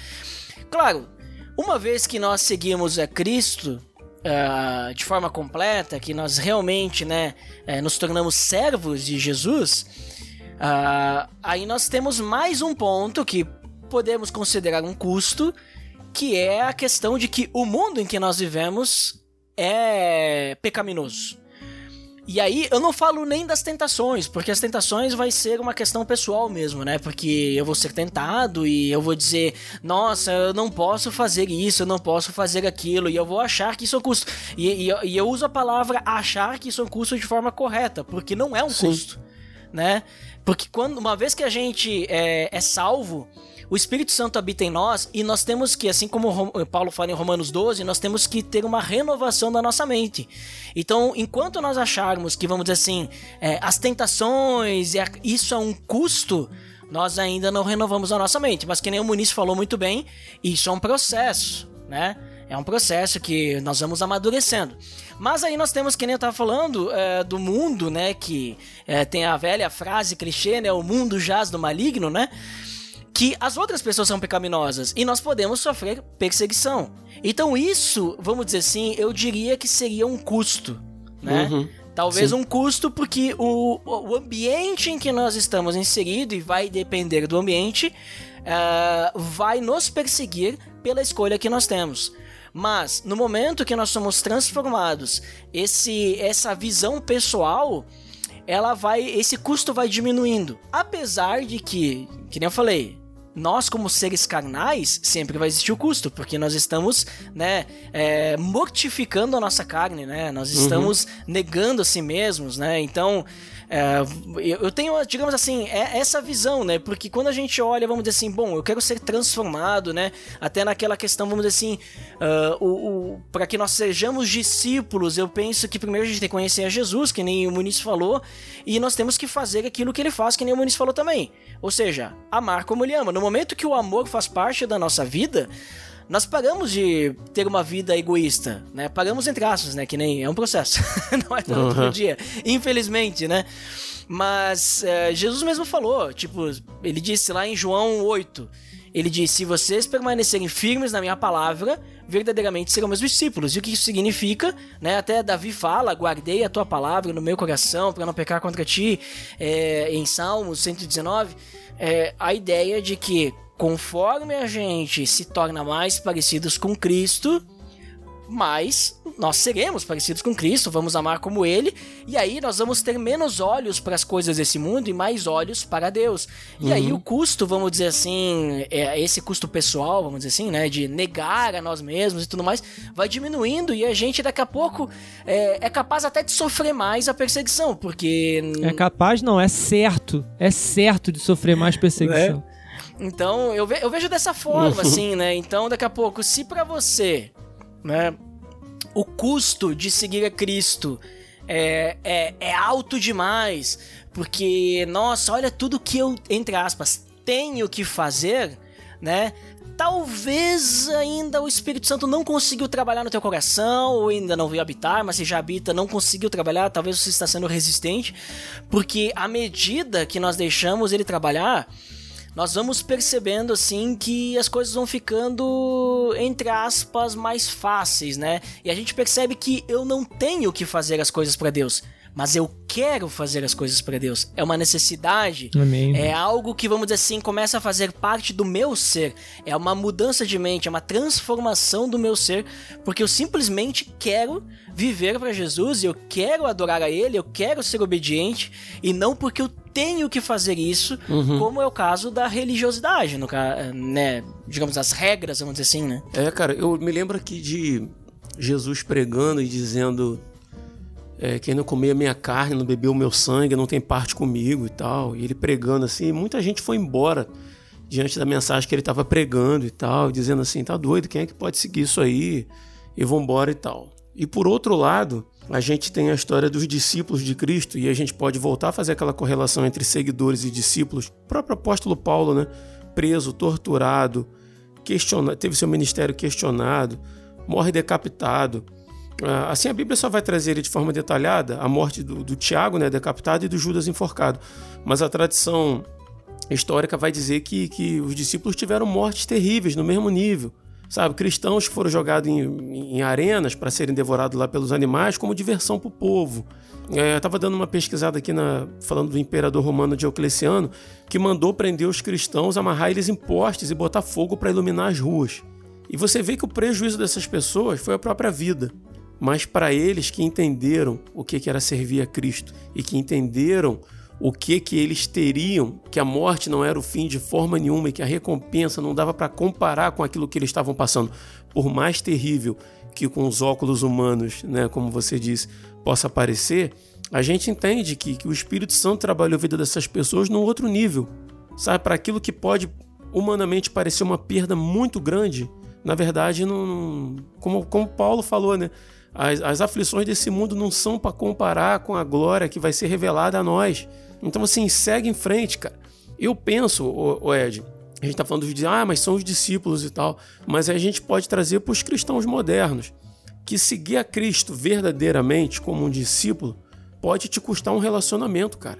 Claro, uma vez que nós seguimos a Cristo, Uh, de forma completa, que nós realmente né, uh, nos tornamos servos de Jesus, Uh, aí nós temos mais um ponto que podemos considerar um custo, que é a questão de que o mundo em que nós vivemos é pecaminoso. E aí eu não falo nem das tentações, porque as tentações vai ser uma questão pessoal mesmo, né? Porque eu vou ser tentado e eu vou dizer, nossa, eu não posso fazer isso, eu não posso fazer aquilo, e eu vou achar que isso é um custo. E, e, e eu uso a palavra achar que isso é um custo de forma correta, porque não é um Sim. custo, né? Porque quando, uma vez que a gente é, é salvo, o Espírito Santo habita em nós e nós temos que, assim como Paulo fala em Romanos 12, nós temos que ter uma renovação da nossa mente. Então, enquanto nós acharmos que, vamos dizer assim, é, as tentações, isso é um custo, nós ainda não renovamos a nossa mente. Mas que nem o Muniz falou muito bem, isso é um processo, né? É um processo que nós vamos amadurecendo. Mas aí nós temos, que nem eu tava falando, é, do mundo, né? Que é, tem a velha frase clichê, né? O mundo jaz do maligno, né? Que as outras pessoas são pecaminosas e nós podemos sofrer perseguição. Então isso, vamos dizer assim, eu diria que seria um custo, né? Uhum. Talvez Sim. um custo, porque o, o ambiente em que nós estamos inseridos, e vai depender do ambiente, uh, vai nos perseguir pela escolha que nós temos. Mas no momento que nós somos transformados, esse essa visão pessoal, ela vai, esse custo vai diminuindo. Apesar de que, que nem eu falei, nós como seres carnais sempre vai existir o custo, porque nós estamos, né, é, mortificando a nossa carne, né? Nós uhum. estamos uhum. negando a si mesmos, né? Então é, eu tenho, digamos assim, é essa visão, né? Porque quando a gente olha, vamos dizer assim, bom, eu quero ser transformado, né? Até naquela questão, vamos dizer assim, uh, o, o para que nós sejamos discípulos, eu penso que primeiro a gente tem que conhecer a Jesus, que nem o Muniz falou, e nós temos que fazer aquilo que ele faz, que nem o Muniz falou também. Ou seja, amar como ele ama. No momento que o amor faz parte da nossa vida, nós paramos de ter uma vida egoísta, né? Paramos entre aspas, né? Que nem é um processo, não é todo uhum. dia, infelizmente, né? Mas é, Jesus mesmo falou, tipo, ele disse lá em João 8, ele disse: Se vocês permanecerem firmes na minha palavra, verdadeiramente serão meus discípulos. E o que isso significa? Né? Até Davi fala: Guardei a tua palavra no meu coração para não pecar contra ti, é, em Salmos 119. É, a ideia de que conforme a gente se torna mais parecidos com Cristo, mais nós seremos parecidos com Cristo, vamos amar como Ele, e aí nós vamos ter menos olhos para as coisas desse mundo e mais olhos para Deus. E uhum. aí o custo, vamos dizer assim, é, esse custo pessoal, vamos dizer assim, né, de negar a nós mesmos e tudo mais, vai diminuindo e a gente daqui a pouco é, é capaz até de sofrer mais a perseguição, porque. É capaz, não, é certo, é certo de sofrer mais perseguição. É. Então, eu, ve eu vejo dessa forma, assim, né? Então, daqui a pouco, se para você, né, o custo de seguir a Cristo é, é, é alto demais, porque, nossa, olha tudo que eu, entre aspas, tenho que fazer, né? talvez ainda o Espírito Santo não conseguiu trabalhar no teu coração, ou ainda não veio habitar, mas se já habita, não conseguiu trabalhar, talvez você está sendo resistente, porque à medida que nós deixamos ele trabalhar, nós vamos percebendo assim que as coisas vão ficando entre aspas mais fáceis, né? E a gente percebe que eu não tenho que fazer as coisas para Deus mas eu quero fazer as coisas para Deus. É uma necessidade. Amém. É algo que, vamos dizer assim, começa a fazer parte do meu ser. É uma mudança de mente, é uma transformação do meu ser, porque eu simplesmente quero viver para Jesus, eu quero adorar a Ele, eu quero ser obediente, e não porque eu tenho que fazer isso, uhum. como é o caso da religiosidade, no, né? Digamos, as regras, vamos dizer assim, né? É, cara, eu me lembro aqui de Jesus pregando e dizendo é, quem não comer a minha carne, não bebeu o meu sangue, não tem parte comigo e tal. E ele pregando assim, muita gente foi embora diante da mensagem que ele estava pregando e tal, dizendo assim, tá doido, quem é que pode seguir isso aí? E vambora e tal. E por outro lado, a gente tem a história dos discípulos de Cristo e a gente pode voltar a fazer aquela correlação entre seguidores e discípulos. O próprio apóstolo Paulo, né? Preso, torturado, questionado, teve seu ministério questionado, morre decapitado ah, assim, a Bíblia só vai trazer de forma detalhada a morte do, do Tiago, né, decapitado, e do Judas enforcado. Mas a tradição histórica vai dizer que, que os discípulos tiveram mortes terríveis no mesmo nível. Sabe, cristãos que foram jogados em, em arenas para serem devorados lá pelos animais como diversão para o povo. É, eu estava dando uma pesquisada aqui na, falando do imperador romano Diocleciano, que mandou prender os cristãos, amarrar eles em postes e botar fogo para iluminar as ruas. E você vê que o prejuízo dessas pessoas foi a própria vida mas para eles que entenderam o que era servir a Cristo e que entenderam o que que eles teriam, que a morte não era o fim de forma nenhuma e que a recompensa não dava para comparar com aquilo que eles estavam passando, por mais terrível que com os óculos humanos, né, como você disse, possa parecer, a gente entende que, que o Espírito Santo trabalhou a vida dessas pessoas num outro nível, sabe, para aquilo que pode humanamente parecer uma perda muito grande, na verdade, não, como, como Paulo falou, né? As, as aflições desse mundo não são para comparar com a glória que vai ser revelada a nós. Então, assim, segue em frente, cara. Eu penso, o, Ed, a gente está falando de, ah, mas são os discípulos e tal, mas a gente pode trazer para os cristãos modernos que seguir a Cristo verdadeiramente como um discípulo pode te custar um relacionamento, cara.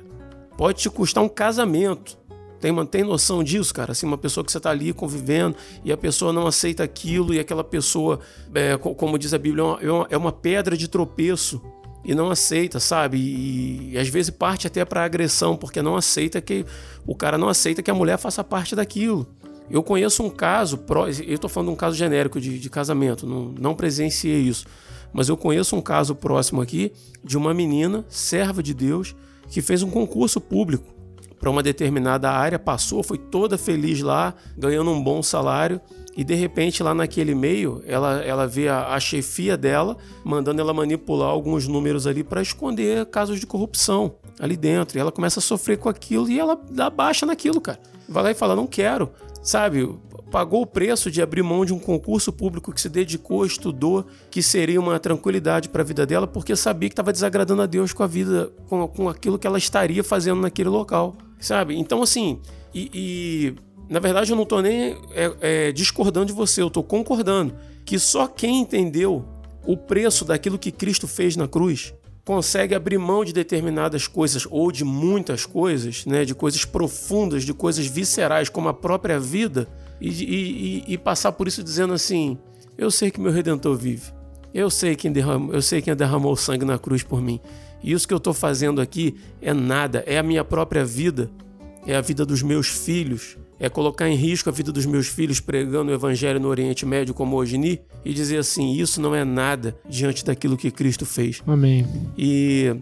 Pode te custar um casamento. Tem, tem noção disso, cara? Assim, uma pessoa que você está ali convivendo e a pessoa não aceita aquilo e aquela pessoa, é, como diz a Bíblia, é uma, é uma pedra de tropeço e não aceita, sabe? E, e às vezes parte até para agressão, porque não aceita que o cara não aceita que a mulher faça parte daquilo. Eu conheço um caso, eu estou falando de um caso genérico de, de casamento, não, não presenciei isso, mas eu conheço um caso próximo aqui de uma menina, serva de Deus, que fez um concurso público para uma determinada área, passou, foi toda feliz lá, ganhando um bom salário. E de repente, lá naquele meio, ela, ela vê a, a chefia dela mandando ela manipular alguns números ali para esconder casos de corrupção ali dentro. E ela começa a sofrer com aquilo e ela dá baixa naquilo, cara. Vai lá e fala: Não quero, sabe? Pagou o preço de abrir mão de um concurso público que se dedicou, estudou, que seria uma tranquilidade para a vida dela, porque sabia que estava desagradando a Deus com a vida, com, com aquilo que ela estaria fazendo naquele local. Sabe? Então, assim, e, e na verdade eu não estou nem é, é, discordando de você, eu estou concordando que só quem entendeu o preço daquilo que Cristo fez na cruz consegue abrir mão de determinadas coisas ou de muitas coisas, né, de coisas profundas, de coisas viscerais, como a própria vida, e, e, e passar por isso dizendo assim: Eu sei que meu Redentor vive, eu sei quem derramou, eu sei quem derramou sangue na cruz por mim. E isso que eu estou fazendo aqui é nada, é a minha própria vida, é a vida dos meus filhos, é colocar em risco a vida dos meus filhos pregando o evangelho no Oriente Médio como Ogni e dizer assim: isso não é nada diante daquilo que Cristo fez. Amém. E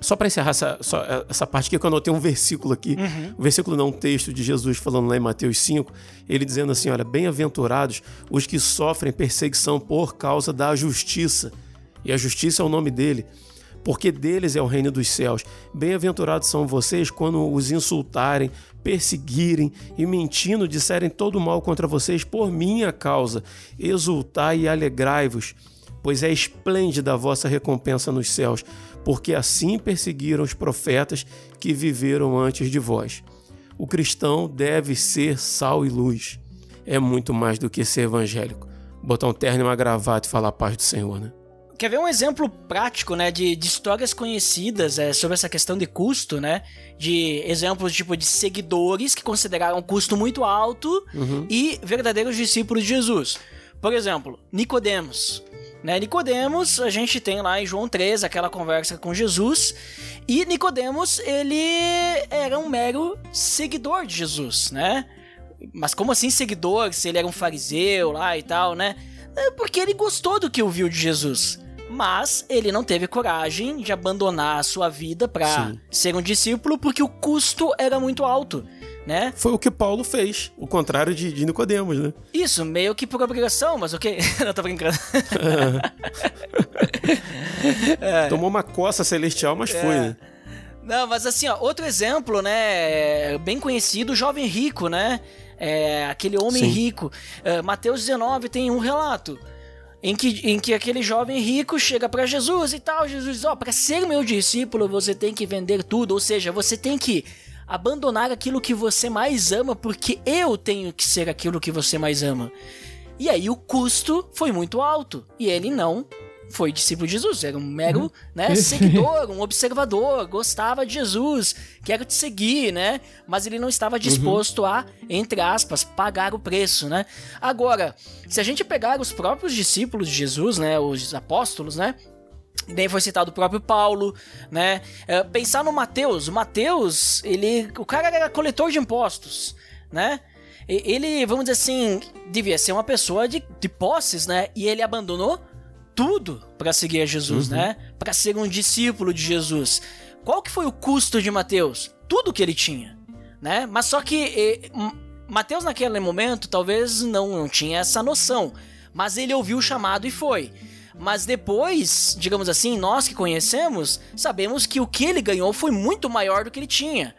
só para encerrar essa, só, essa parte aqui, que eu anotei um versículo aqui, uhum. um versículo não, um texto de Jesus falando lá em Mateus 5, ele dizendo assim: olha, bem-aventurados os que sofrem perseguição por causa da justiça. E a justiça é o nome dele porque deles é o reino dos céus. Bem-aventurados são vocês quando os insultarem, perseguirem e mentindo disserem todo mal contra vocês por minha causa. Exultai e alegrai-vos, pois é esplêndida a vossa recompensa nos céus, porque assim perseguiram os profetas que viveram antes de vós. O cristão deve ser sal e luz. é muito mais do que ser evangélico. Botar um terno e uma gravata e falar a paz do Senhor, né? Quer ver um exemplo prático, né, de, de histórias conhecidas é, sobre essa questão de custo, né? De exemplos tipo de seguidores que consideraram um custo muito alto Uhum. e verdadeiros discípulos de Jesus. Por exemplo, Nicodemos. Né, Nicodemos, a gente tem lá em João 3 aquela conversa com Jesus, e Nicodemos, ele era um mero seguidor de Jesus, né? Mas como assim seguidor, se ele era um fariseu lá e tal, né? É porque ele gostou do que ouviu de Jesus. Mas ele não teve coragem de abandonar a sua vida para ser um discípulo porque o custo era muito alto, né? Foi o que Paulo fez, o contrário de, de Nicodemos, né? Isso, meio que por obrigação, mas ok. não tô brincando. Tomou uma coça celestial, mas É. foi, né? Não, mas assim, ó, outro exemplo, né, bem conhecido, o jovem rico, né? É, aquele homem Sim. rico. É, Mateus 19 tem um relato em que, em que aquele jovem rico chega pra Jesus e tal. Jesus diz: Ó, pra ser meu discípulo, você tem que vender tudo. Ou seja, você tem que abandonar aquilo que você mais ama, porque eu tenho que ser aquilo que você mais ama. E aí o custo foi muito alto. E ele não foi discípulo de Jesus, era um mero né, seguidor, um observador, gostava de Jesus, quero te seguir, né? Mas ele não estava disposto a, entre aspas, pagar o preço, né? Agora, se a gente pegar os próprios discípulos de Jesus, né, os apóstolos, né? Nem foi citado o próprio Paulo, né? É, pensar no Mateus, o Mateus, ele, o cara era coletor de impostos, né? Ele, vamos dizer assim, devia ser uma pessoa de, de posses, né? E ele abandonou tudo para seguir a Jesus, né? Para ser um discípulo de Jesus. Qual que foi o custo de Mateus? Tudo que ele tinha, né? Mas só que eh, Mateus naquele momento talvez não, não tinha essa noção, mas ele ouviu o chamado e foi. Mas depois, digamos assim, nós que conhecemos, sabemos que o que ele ganhou foi muito maior do que ele tinha.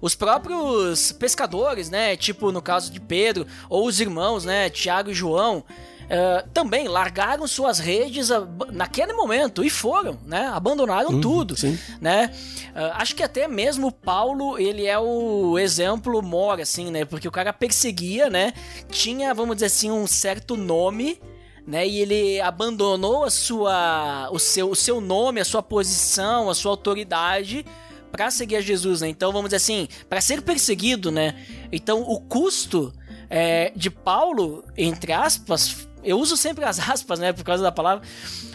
Os próprios pescadores, né? Tipo no caso de Pedro, ou os irmãos, né? Tiago e João, eh, também largaram suas redes naquele momento e foram, né? Abandonaram tudo, sim. né? Ah, acho que até mesmo Paulo, ele é o exemplo mor, assim, né? Porque o cara perseguia, né? Tinha, vamos dizer assim, um certo nome, né? E ele abandonou a sua, o seu, o seu nome, a sua posição, a sua autoridade para seguir a Jesus, né? Então vamos dizer assim, para ser perseguido, né? Então o custo é, de Paulo, entre aspas, eu uso sempre as aspas, né? Por causa da palavra,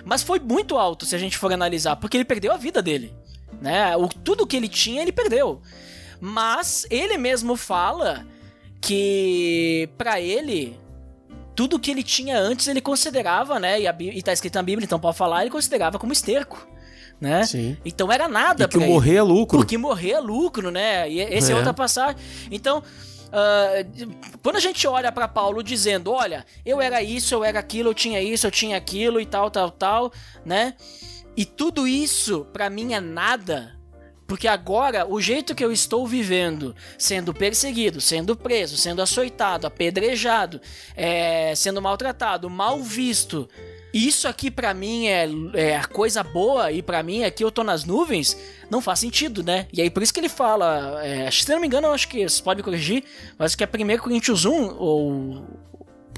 mas foi muito alto se a gente for analisar, porque ele perdeu a vida dele, né? O, tudo que ele tinha ele perdeu, mas ele mesmo fala que para ele tudo que ele tinha antes ele considerava, né? E, a, e tá escrito na Bíblia, então pode falar, ele considerava como esterco, né? Sim. Então era nada E que pra ele. morrer é lucro. Porque morrer é lucro, né? E esse é, É. outra passagem. Então, ah, quando a gente olha pra Paulo dizendo, olha, eu era isso, eu era aquilo, eu tinha isso, eu tinha aquilo e tal, tal, tal, né? E tudo isso pra mim é nada. Porque agora, o jeito que eu estou vivendo, sendo perseguido, sendo preso, sendo açoitado, apedrejado, é, sendo maltratado, mal visto, isso aqui pra mim é, é a coisa boa e pra mim aqui eu tô nas nuvens, não faz sentido, né? E aí por isso que ele fala, é, acho que, se não me engano, eu acho que você pode me corrigir, mas que é 1 Coríntios 1 ou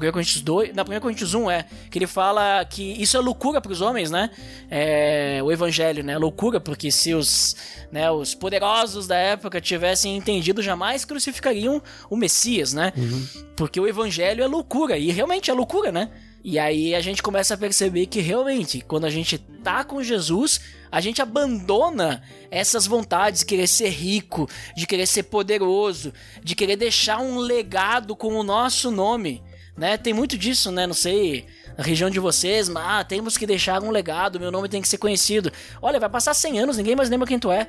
1 Coríntios 2, na 1 Coríntios 1 é, que ele fala que isso é loucura para os homens, né? É, o evangelho, né? Loucura, porque se os, né, os poderosos da época tivessem entendido, jamais crucificariam o Messias, né? Porque o evangelho é loucura, e realmente é loucura, né? E aí a gente começa a perceber que realmente, quando a gente tá com Jesus, a gente abandona essas vontades de querer ser rico, de querer ser poderoso, de querer deixar um legado com o nosso nome, né? Tem muito disso, né? Não sei, na região de vocês, mas ah, temos que deixar um legado, meu nome tem que ser conhecido. Olha, vai passar 100 anos, ninguém mais lembra quem tu é.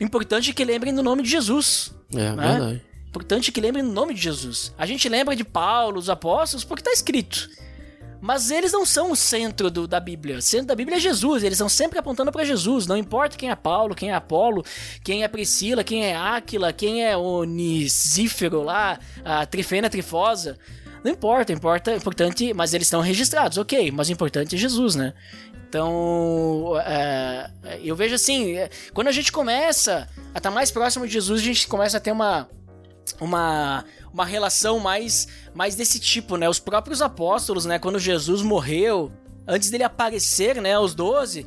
Importante que lembrem do nome de Jesus. É, né? verdade. Importante que lembrem do nome de Jesus. A gente lembra de Paulo, os apóstolos, porque tá escrito. Mas eles não são o centro do- da Bíblia. O centro da Bíblia é Jesus. Eles estão sempre apontando para Jesus. Não importa quem é Paulo, quem é Apolo, quem é Priscila, quem é Áquila, quem é Onisífero lá, a Trifena Trifosa. Não importa, importa, importante, mas eles estão registrados, ok, mas o importante é Jesus, né? Então, é, eu vejo assim, é, quando a gente começa a estar mais próximo de Jesus, a gente começa a ter uma, uma, uma relação mais, mais desse tipo, né? Os próprios apóstolos, né? Quando Jesus morreu, antes dele aparecer, né? Os doze,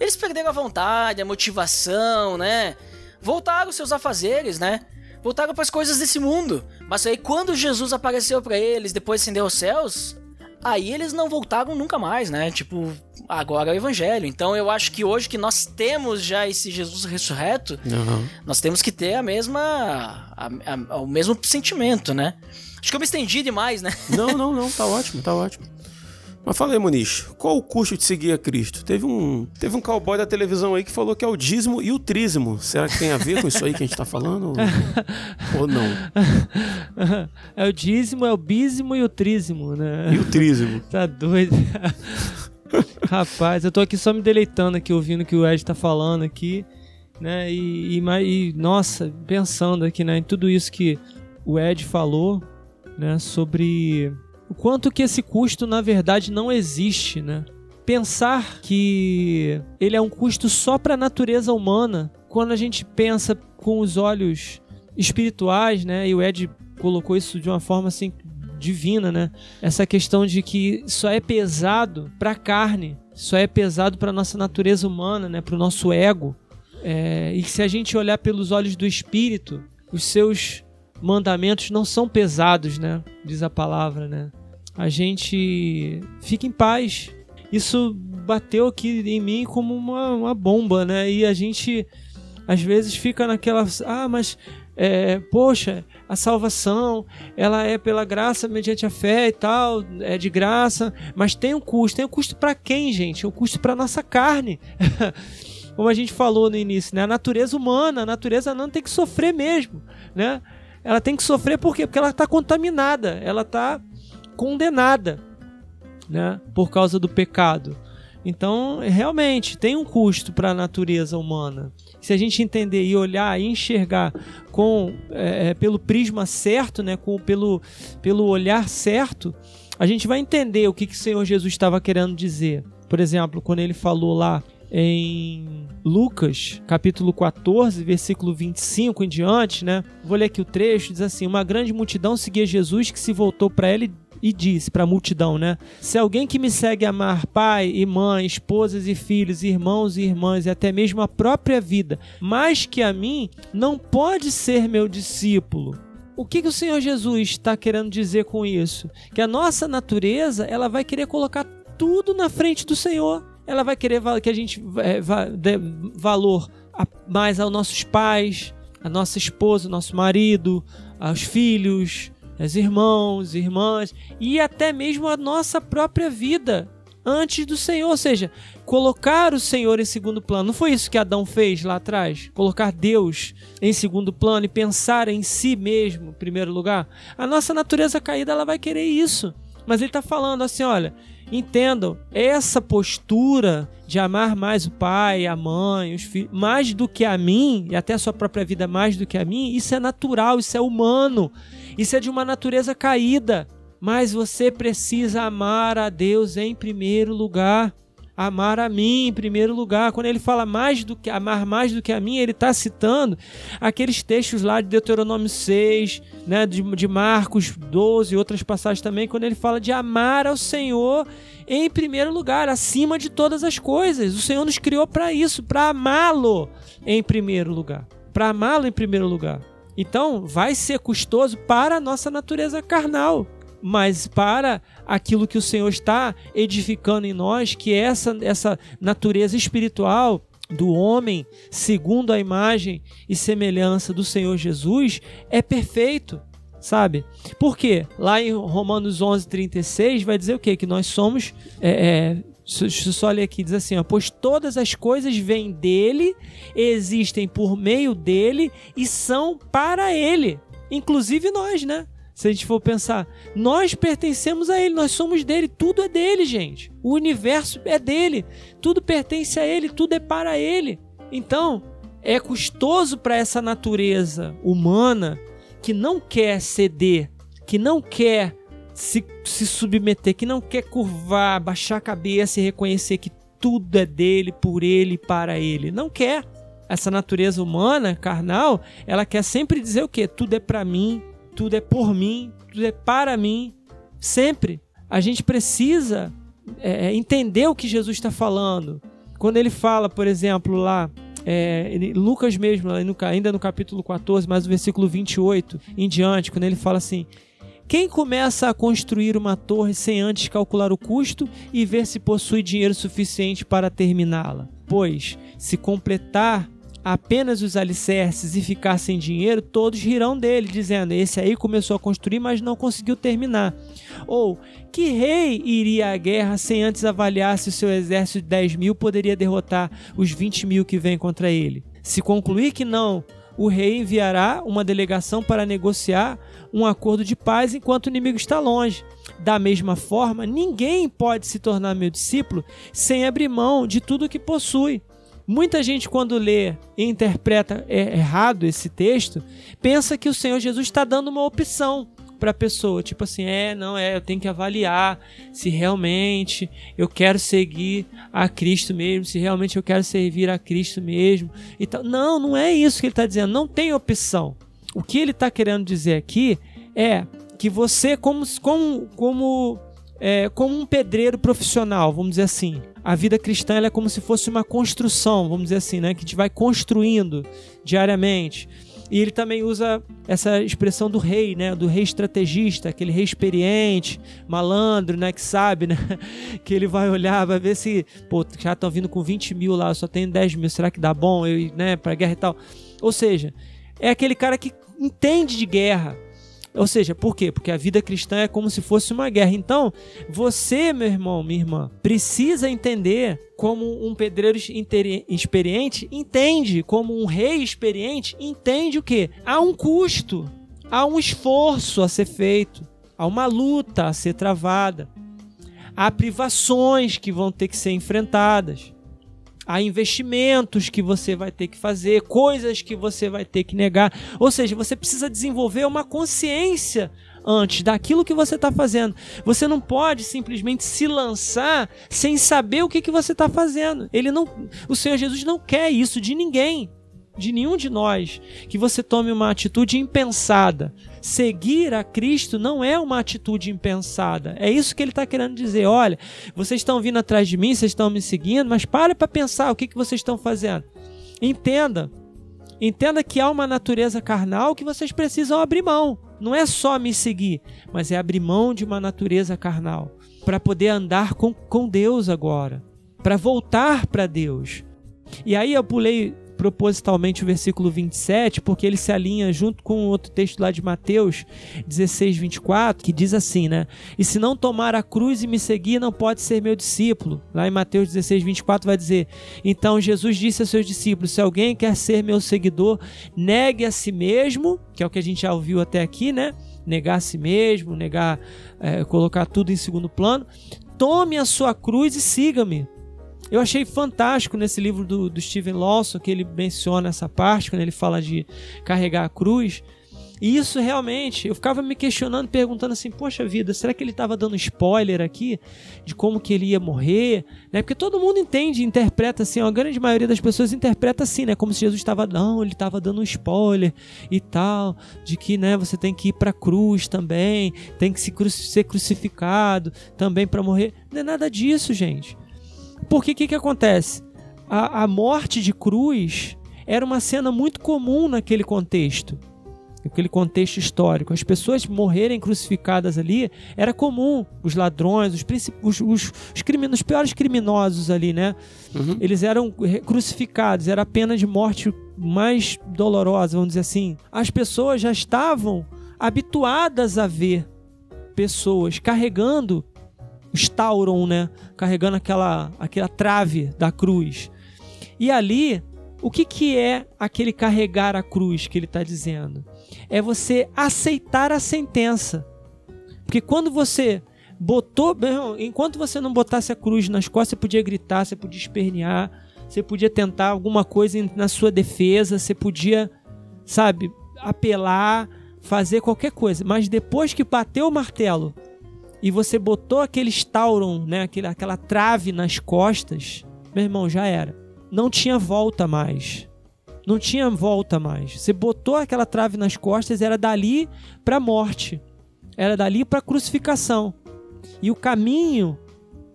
eles perderam a vontade, a motivação, né? Voltaram seus afazeres, né? Voltaram para as coisas desse mundo. Mas aí quando Jesus apareceu para eles, depois ascendeu aos céus, aí eles não voltaram nunca mais, né? Tipo, agora é o evangelho. Então eu acho que hoje que nós temos já esse Jesus ressurreto, uhum. nós temos que ter a mesma. A, a, o mesmo sentimento, né? Acho que eu me estendi demais, né? Não, não, não, tá ótimo, tá ótimo. Mas fala aí, Muniz, qual o custo de seguir a Cristo? Teve um, teve um cowboy da televisão aí que falou que é o dízimo e o trízimo. Será que tem a ver com isso aí que a gente tá falando? Ou, não? É o dízimo, é o bízimo e o trízimo, né? E o trízimo. tá doido. Rapaz, eu tô aqui só me deleitando aqui, ouvindo o que o Ed tá falando aqui, né? E, e, e, nossa, pensando aqui, né, em tudo isso que o Ed falou, né, sobre o quanto que esse custo na verdade não existe, né? Pensar que ele é um custo só para a natureza humana, quando a gente pensa com os olhos espirituais, né? E o Ed colocou isso de uma forma assim divina, né? Essa questão de que só é pesado para a carne, só é pesado para nossa natureza humana, né? Para o nosso ego. É, e se a gente olhar pelos olhos do espírito, os seus mandamentos não são pesados, né? Diz a palavra, né? A gente fica em paz. Isso bateu aqui em mim como uma, uma bomba, né? E a gente às vezes fica naquela, ah, mas é, poxa, a salvação, ela é pela graça mediante a fé e tal, é de graça, mas tem um custo. Tem um custo para quem, gente? Um custo para nossa carne. Como a gente falou no início, né? A natureza humana, a natureza não tem que sofrer mesmo, né? ela tem que sofrer por quê? Porque ela está contaminada, ela está condenada, né? Por causa do pecado. Então, realmente, tem um custo para a natureza humana. Se a gente entender e olhar e enxergar com é, é, pelo prisma certo, né, com, pelo, pelo olhar certo, a gente vai entender o que, que o Senhor Jesus estava querendo dizer. Por exemplo, quando ele falou lá em Lucas, capítulo 14, versículo 25 em diante, né? Vou ler aqui o trecho, diz assim: Uma grande multidão seguia Jesus que se voltou para ele e disse para a multidão, né? Se alguém que me segue amar pai e mãe, esposas e filhos, irmãos e irmãs e até mesmo a própria vida, mais que a mim, não pode ser meu discípulo. O que, que o Senhor Jesus está querendo dizer com isso? Que a nossa natureza ela vai querer colocar tudo na frente do Senhor ela vai querer que a gente é, dê valor mais aos nossos pais, a nossa esposa, nosso marido, aos filhos, aos irmãos, irmãs e até mesmo a nossa própria vida antes do Senhor, ou seja, colocar o Senhor em segundo plano. Não foi isso que Adão fez lá atrás? Colocar Deus em segundo plano e pensar em si mesmo em primeiro lugar? A nossa natureza caída ela vai querer isso. Mas ele está falando assim: olha, Entendam, essa postura de amar mais o pai, a mãe, os filhos, mais do que a mim, e até a sua própria vida mais do que a mim, isso é natural, isso é humano, isso é de uma natureza caída. Mas você precisa amar a Deus em primeiro lugar amar a mim em primeiro lugar. Quando ele fala mais do que amar mais do que a mim, ele está citando aqueles textos lá de Deuteronômio 6, né, de, de Marcos 12 e outras passagens também, quando ele fala de amar ao Senhor em primeiro lugar, acima de todas as coisas. O Senhor nos criou para isso, para amá-lo em primeiro lugar. Para amá-lo em primeiro lugar. Então, vai ser custoso para a nossa natureza carnal mas para aquilo que o Senhor está edificando em nós, que é essa, essa natureza espiritual do homem, segundo a imagem e semelhança do Senhor Jesus, é perfeito, sabe? Por quê? Lá em Romanos 11, 36, vai dizer o quê? Que nós somos. É, é, Deixa eu só ler aqui, diz assim: ó, Pois todas as coisas vêm dele, existem por meio dele e são para ele. Inclusive nós, né? Se a gente for pensar, nós pertencemos a Ele, nós somos dele, tudo é dele, gente. O universo é dele, tudo pertence a Ele, tudo é para Ele. Então, é custoso para essa natureza humana que não quer ceder, que não quer se, se submeter, que não quer curvar, baixar a cabeça e reconhecer que tudo é dele, por ele para ele. Não quer. essa natureza humana, carnal, ela quer sempre dizer o quê? Tudo é para mim, tudo é por mim, tudo é para mim, sempre. A gente precisa é, é entender o que Jesus está falando. Quando ele fala, por exemplo, lá, é, Lucas mesmo, ainda no capítulo 14, mas o versículo 28 em diante, quando ele fala assim: Quem começa a construir uma torre sem antes calcular o custo e ver se possui dinheiro suficiente para terminá-la? Pois, se completar apenas os alicerces e ficar sem dinheiro, todos rirão dele, dizendo: Esse aí começou a construir, mas não conseguiu terminar. Ou, que rei iria à guerra sem antes avaliar se o seu exército de 10 mil poderia derrotar os 20 mil que vêm contra ele? Se concluir que não, o rei enviará uma delegação para negociar um acordo de paz enquanto o inimigo está longe. Da mesma forma, ninguém pode se tornar meu discípulo sem abrir mão de tudo que possui. Muita gente, quando lê e interpreta errado esse texto, pensa que o Senhor Jesus está dando uma opção para a pessoa, tipo assim, é, não é, eu tenho que avaliar se realmente eu quero seguir a Cristo mesmo, se realmente eu quero servir a Cristo mesmo. Então, não, não é isso que ele está dizendo, não tem opção. O que ele está querendo dizer aqui é que você, como, como, como, é, como um pedreiro profissional, vamos dizer assim, a vida cristã é como se fosse uma construção, vamos dizer assim, né? Que a gente vai construindo diariamente. E ele também usa essa expressão do rei, né? Do rei estrategista, aquele rei experiente, malandro, né? Que sabe, né? Que ele vai olhar, vai ver se, pô, já estão vindo com 20 mil lá, só tenho 10 mil, será que dá bom, eu, né? Pra guerra e tal. Ou seja, é aquele cara que entende de guerra, ou seja, por quê? Porque a vida cristã é como se fosse uma guerra. Então, você, meu irmão, minha irmã, precisa entender como um pedreiro experiente entende, como um rei experiente entende o quê? Há um custo, há um esforço a ser feito, há uma luta a ser travada, há privações que vão ter que ser enfrentadas há investimentos que você vai ter que fazer, coisas que você vai ter que negar. Ou seja, você precisa desenvolver uma consciência antes daquilo que você está fazendo. Você não pode simplesmente se lançar sem saber o que, que você está fazendo. Ele não, o Senhor Jesus não quer isso de ninguém, de nenhum de nós, que você tome uma atitude impensada Seguir a Cristo não é uma atitude impensada. É isso que ele está querendo dizer. Olha, vocês estão vindo atrás de mim, vocês estão me seguindo, mas pare para pensar o que, que vocês estão fazendo. Entenda. Entenda que há uma natureza carnal que vocês precisam abrir mão. Não é só me seguir, mas é abrir mão de uma natureza carnal para poder andar com, com Deus agora, para voltar para Deus. E aí eu pulei propositalmente o versículo 27, porque ele se alinha junto com outro texto lá de Mateus 16, 24, que diz assim, né? E se não tomar a cruz e me seguir, não pode ser meu discípulo. Lá em Mateus 16, 24 vai dizer: Então Jesus disse a seus discípulos: Se alguém quer ser meu seguidor, negue a si mesmo, que é o que a gente já ouviu até aqui, né? Negar a si mesmo, negar, é, colocar tudo em segundo plano. Tome a sua cruz e siga-me. Eu achei fantástico nesse livro do, do Steven Lawson que ele menciona essa parte, quando ele fala de carregar a cruz. E isso realmente, eu ficava me questionando, perguntando assim, poxa vida, será que ele estava dando spoiler aqui de como que ele ia morrer? Né? Porque todo mundo entende, interpreta assim, a grande maioria das pessoas interpreta assim, né? Como se Jesus estava, não, ele estava dando um spoiler e tal, de que, né, você tem que ir para a cruz também, tem que se cru ser crucificado também para morrer. Não é nada disso, gente. Porque o que, que acontece? A, a morte de cruz era uma cena muito comum naquele contexto aquele contexto histórico. As pessoas morrerem crucificadas ali era comum. Os ladrões, os, os, os, os, os piores criminosos ali, né? Uhum. Eles eram crucificados, era a pena de morte mais dolorosa, vamos dizer assim. As pessoas já estavam habituadas a ver pessoas carregando Stauron, né? Carregando aquela, aquela trave da cruz. E ali, o que, que é aquele carregar a cruz que ele está dizendo? É você aceitar a sentença. Porque quando você botou, enquanto você não botasse a cruz nas costas, você podia gritar, você podia espernear, você podia tentar alguma coisa na sua defesa, você podia, sabe, apelar, fazer qualquer coisa. Mas depois que bateu o martelo, e você botou aquele Stauron, né, aquele, aquela trave nas costas, meu irmão, já era. Não tinha volta mais. Não tinha volta mais. Você botou aquela trave nas costas, era dali para morte. Era dali para crucificação. E o caminho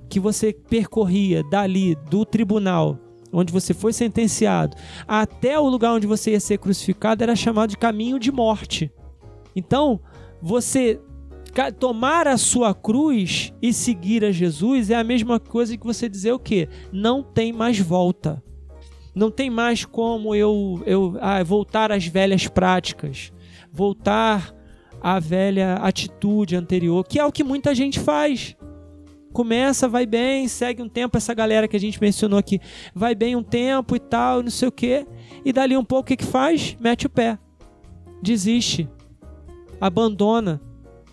que você percorria dali do tribunal, onde você foi sentenciado, até o lugar onde você ia ser crucificado era chamado de caminho de morte. Então, você tomar a sua cruz e seguir a Jesus é a mesma coisa que você dizer o quê? Não tem mais volta. Não tem mais como eu, eu ah, voltar às velhas práticas, voltar à velha atitude anterior, que é o que muita gente faz. Começa, vai bem, segue um tempo, essa galera que a gente mencionou aqui, vai bem um tempo e tal, não sei o quê, e dali um pouco o que, que faz? Mete o pé, desiste, abandona,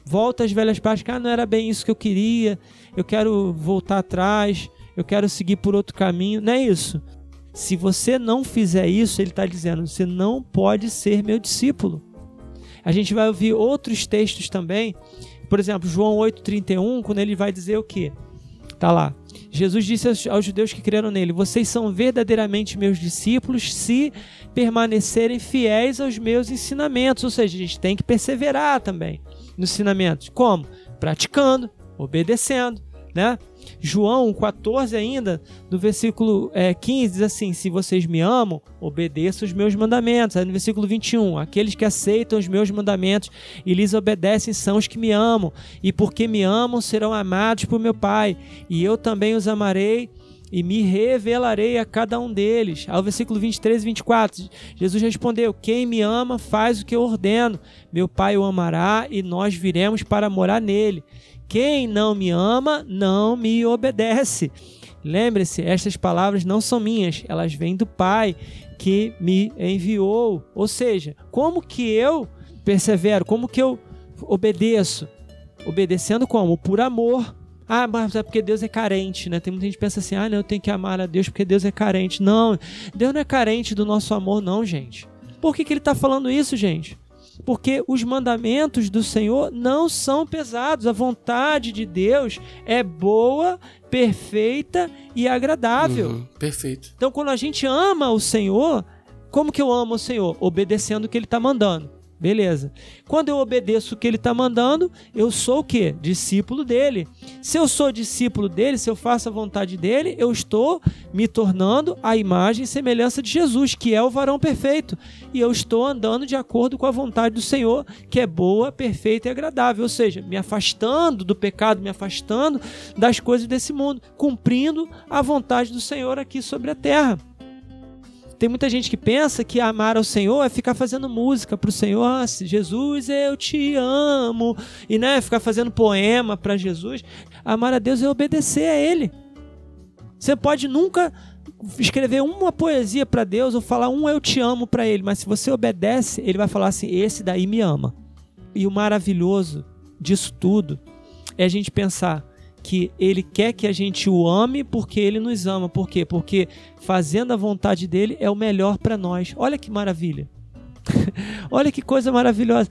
volta às velhas práticas. Ah, não era bem isso que eu queria, eu quero voltar atrás, eu quero seguir por outro caminho. Não é isso. Se você não fizer isso, ele está dizendo, você não pode ser meu discípulo. A gente vai ouvir outros textos também, por exemplo, João 8,31, quando ele vai dizer o que? Tá lá. Jesus disse aos, judeus que creram nele: Vocês são verdadeiramente meus discípulos se permanecerem fiéis aos meus ensinamentos. Ou seja, a gente tem que perseverar também nos ensinamentos. Como? Praticando, obedecendo, né? João 14 ainda, no versículo é, 15, diz assim, se vocês me amam, obedeçam os meus mandamentos. Aí no versículo 21, aqueles que aceitam os meus mandamentos e lhes obedecem são os que me amam, e porque me amam serão amados por meu Pai, e eu também os amarei e me revelarei a cada um deles. Ao versículo 23 e 24, Jesus respondeu: Quem me ama faz o que eu ordeno. Meu Pai o amará e nós viremos para morar nele. Quem não me ama não me obedece. Lembre-se, estas palavras não são minhas, elas vêm do Pai que me enviou. Ou seja, como que eu persevero? Como que eu obedeço? Obedecendo como? Por amor. Ah, mas é porque Deus é carente, né? Tem muita gente que pensa assim: ah, não, eu tenho que amar a Deus porque Deus é carente. Não, Deus não é carente do nosso amor, não, gente. Por que, que ele está falando isso, gente? Porque os mandamentos do Senhor não são pesados. A vontade de Deus é boa, perfeita e agradável. Uhum, perfeito. Então, quando a gente ama o Senhor, como que eu amo o Senhor? Obedecendo o que Ele está mandando. Beleza. Quando eu obedeço o que ele está mandando, eu sou o quê? Discípulo dele. Se eu sou discípulo dele, se eu faço a vontade dele, eu estou me tornando a imagem e semelhança de Jesus, que é o varão perfeito. E eu estou andando de acordo com a vontade do Senhor, que é boa, perfeita e agradável. Ou seja, me afastando do pecado, me afastando das coisas desse mundo, cumprindo a vontade do Senhor aqui sobre a terra. Tem muita gente que pensa que amar ao Senhor é ficar fazendo música para o Senhor, ah, Jesus, eu te amo, e né, ficar fazendo poema para Jesus. Amar a Deus é obedecer a Ele. Você pode nunca escrever uma poesia para Deus ou falar um eu te amo para Ele, mas se você obedece, Ele vai falar assim: esse daí me ama. E o maravilhoso disso tudo é a gente pensar que ele quer que a gente o ame porque ele nos ama. Por quê? Porque fazendo a vontade dele é o melhor para nós. Olha que maravilha. olha que coisa maravilhosa.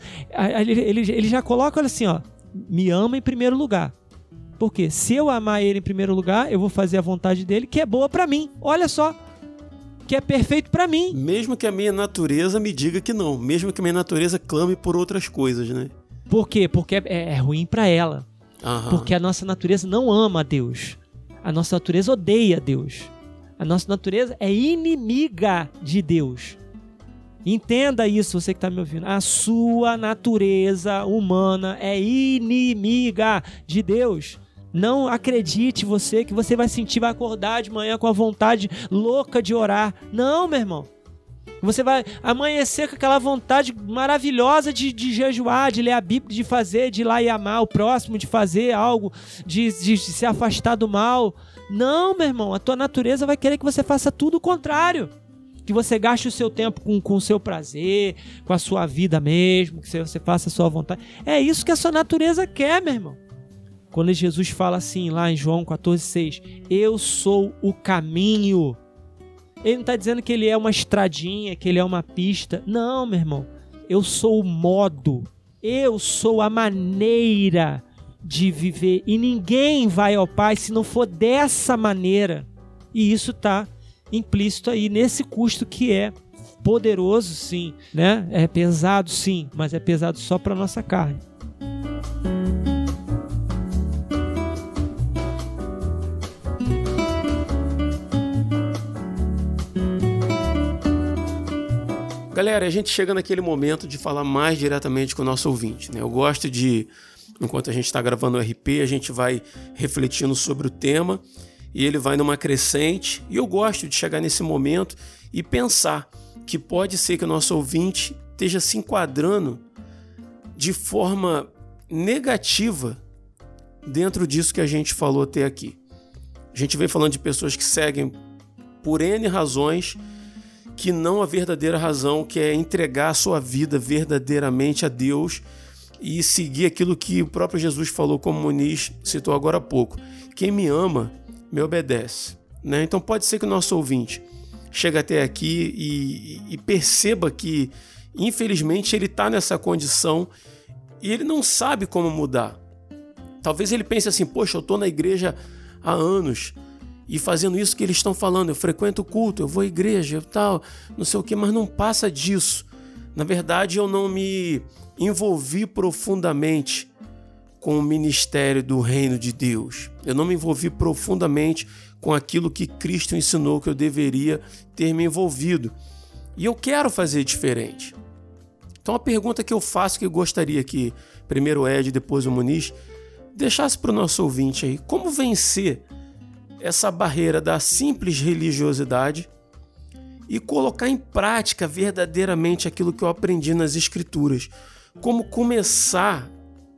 Ele, ele, ele já coloca olha assim, ó, me ama em primeiro lugar. Porque se eu amar ele em primeiro lugar, eu vou fazer a vontade dele, que é boa para mim. Olha só, que é perfeito para mim. Mesmo que a minha natureza me diga que não, mesmo que a minha natureza clame por outras coisas, né? Por quê? Porque é, é ruim para ela. Uhum. Porque a nossa natureza não ama a Deus. A nossa natureza odeia Deus. A nossa natureza é inimiga de Deus. Entenda isso, você que está me ouvindo. A sua natureza humana é inimiga de Deus. Não acredite você que você vai sentir, vai acordar de manhã com a vontade louca de orar. Não, meu irmão. Você vai amanhecer com aquela vontade maravilhosa de, de jejuar, de ler a Bíblia, de fazer, de ir lá e amar o próximo, de fazer algo, de, de se afastar do mal. Não, meu irmão, a tua natureza vai querer que você faça tudo o contrário. Que você gaste o seu tempo com, com o seu prazer, com a sua vida mesmo, que você faça a sua vontade. É isso que a sua natureza quer, meu irmão. Quando Jesus fala assim lá em João 14,6: Eu sou o caminho ele não está dizendo que ele é uma estradinha, que ele é uma pista. Não, meu irmão. Eu sou o modo. Eu sou a maneira de viver. E ninguém vai ao Pai se não for dessa maneira. E isso está implícito aí nesse custo que é poderoso, sim, né? É pesado, sim, mas é pesado só para nossa carne. Galera, a gente chega naquele momento de falar mais diretamente com o nosso ouvinte. Né? Eu gosto de, enquanto a gente está gravando o RP, a gente vai refletindo sobre o tema e ele vai numa crescente. E eu gosto de chegar nesse momento e pensar que pode ser que o nosso ouvinte esteja se enquadrando de forma negativa dentro disso que a gente falou até aqui. A gente vem falando de pessoas que seguem por N razões que não a verdadeira razão, que é entregar a sua vida verdadeiramente a Deus e seguir aquilo que o próprio Jesus falou, como Muniz citou agora há pouco. Quem me ama, me obedece. Né? Então pode ser que o nosso ouvinte chegue até aqui e, e perceba que, infelizmente, ele está nessa condição e ele não sabe como mudar. Talvez ele pense assim: poxa, eu estou na igreja há anos, e fazendo isso que eles estão falando. Eu frequento o culto, eu vou à igreja, tal, não sei o que, mas não passa disso. Na verdade, eu não me envolvi profundamente com o ministério do reino de Deus. Eu não me envolvi profundamente com aquilo que Cristo ensinou que eu deveria ter me envolvido. E eu quero fazer diferente. Então a pergunta que eu faço que eu gostaria que primeiro o Ed, depois o Muniz, deixasse para o nosso ouvinte aí, como vencer essa barreira da simples religiosidade e colocar em prática verdadeiramente aquilo que eu aprendi nas Escrituras. Como começar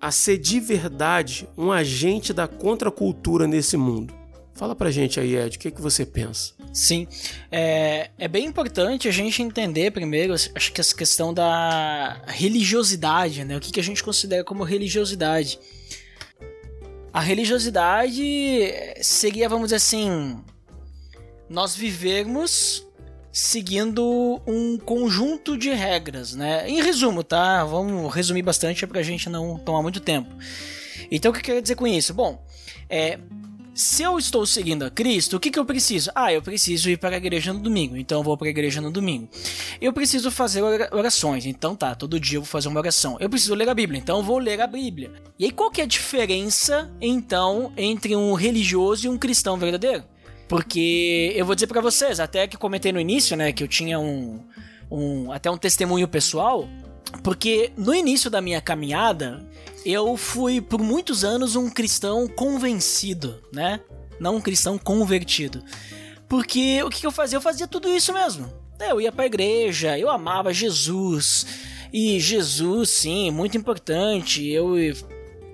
a ser de verdade um agente da contracultura nesse mundo. Fala pra gente aí, Ed, o que, que você pensa? Sim, é, é bem importante a gente entender primeiro, acho que essa questão da religiosidade, né? O que, que a gente considera como religiosidade. A religiosidade seria, vamos dizer assim, nós vivermos seguindo um conjunto de regras, né? Em resumo, tá? Vamos resumir bastante para a gente não tomar muito tempo. Então, o que eu quero dizer com isso? Bom, é, se eu estou seguindo a Cristo, o que, que eu preciso? Ah, eu preciso ir para a igreja no domingo, então eu vou para a igreja no domingo. Eu preciso fazer orações, então tá, todo dia eu vou fazer uma oração. Eu preciso ler a Bíblia, então eu vou ler a Bíblia. E aí qual que é a diferença, então, entre um religioso e um cristão verdadeiro? Porque eu vou dizer para vocês, até que comentei no início, né, que eu tinha um, um até um testemunho pessoal, porque no início da minha caminhada, eu fui por muitos anos um cristão convencido, né? Não um cristão convertido. Porque o que eu fazia? Eu fazia tudo isso mesmo. Eu ia para a igreja, eu amava Jesus. E Jesus, sim, muito importante. Eu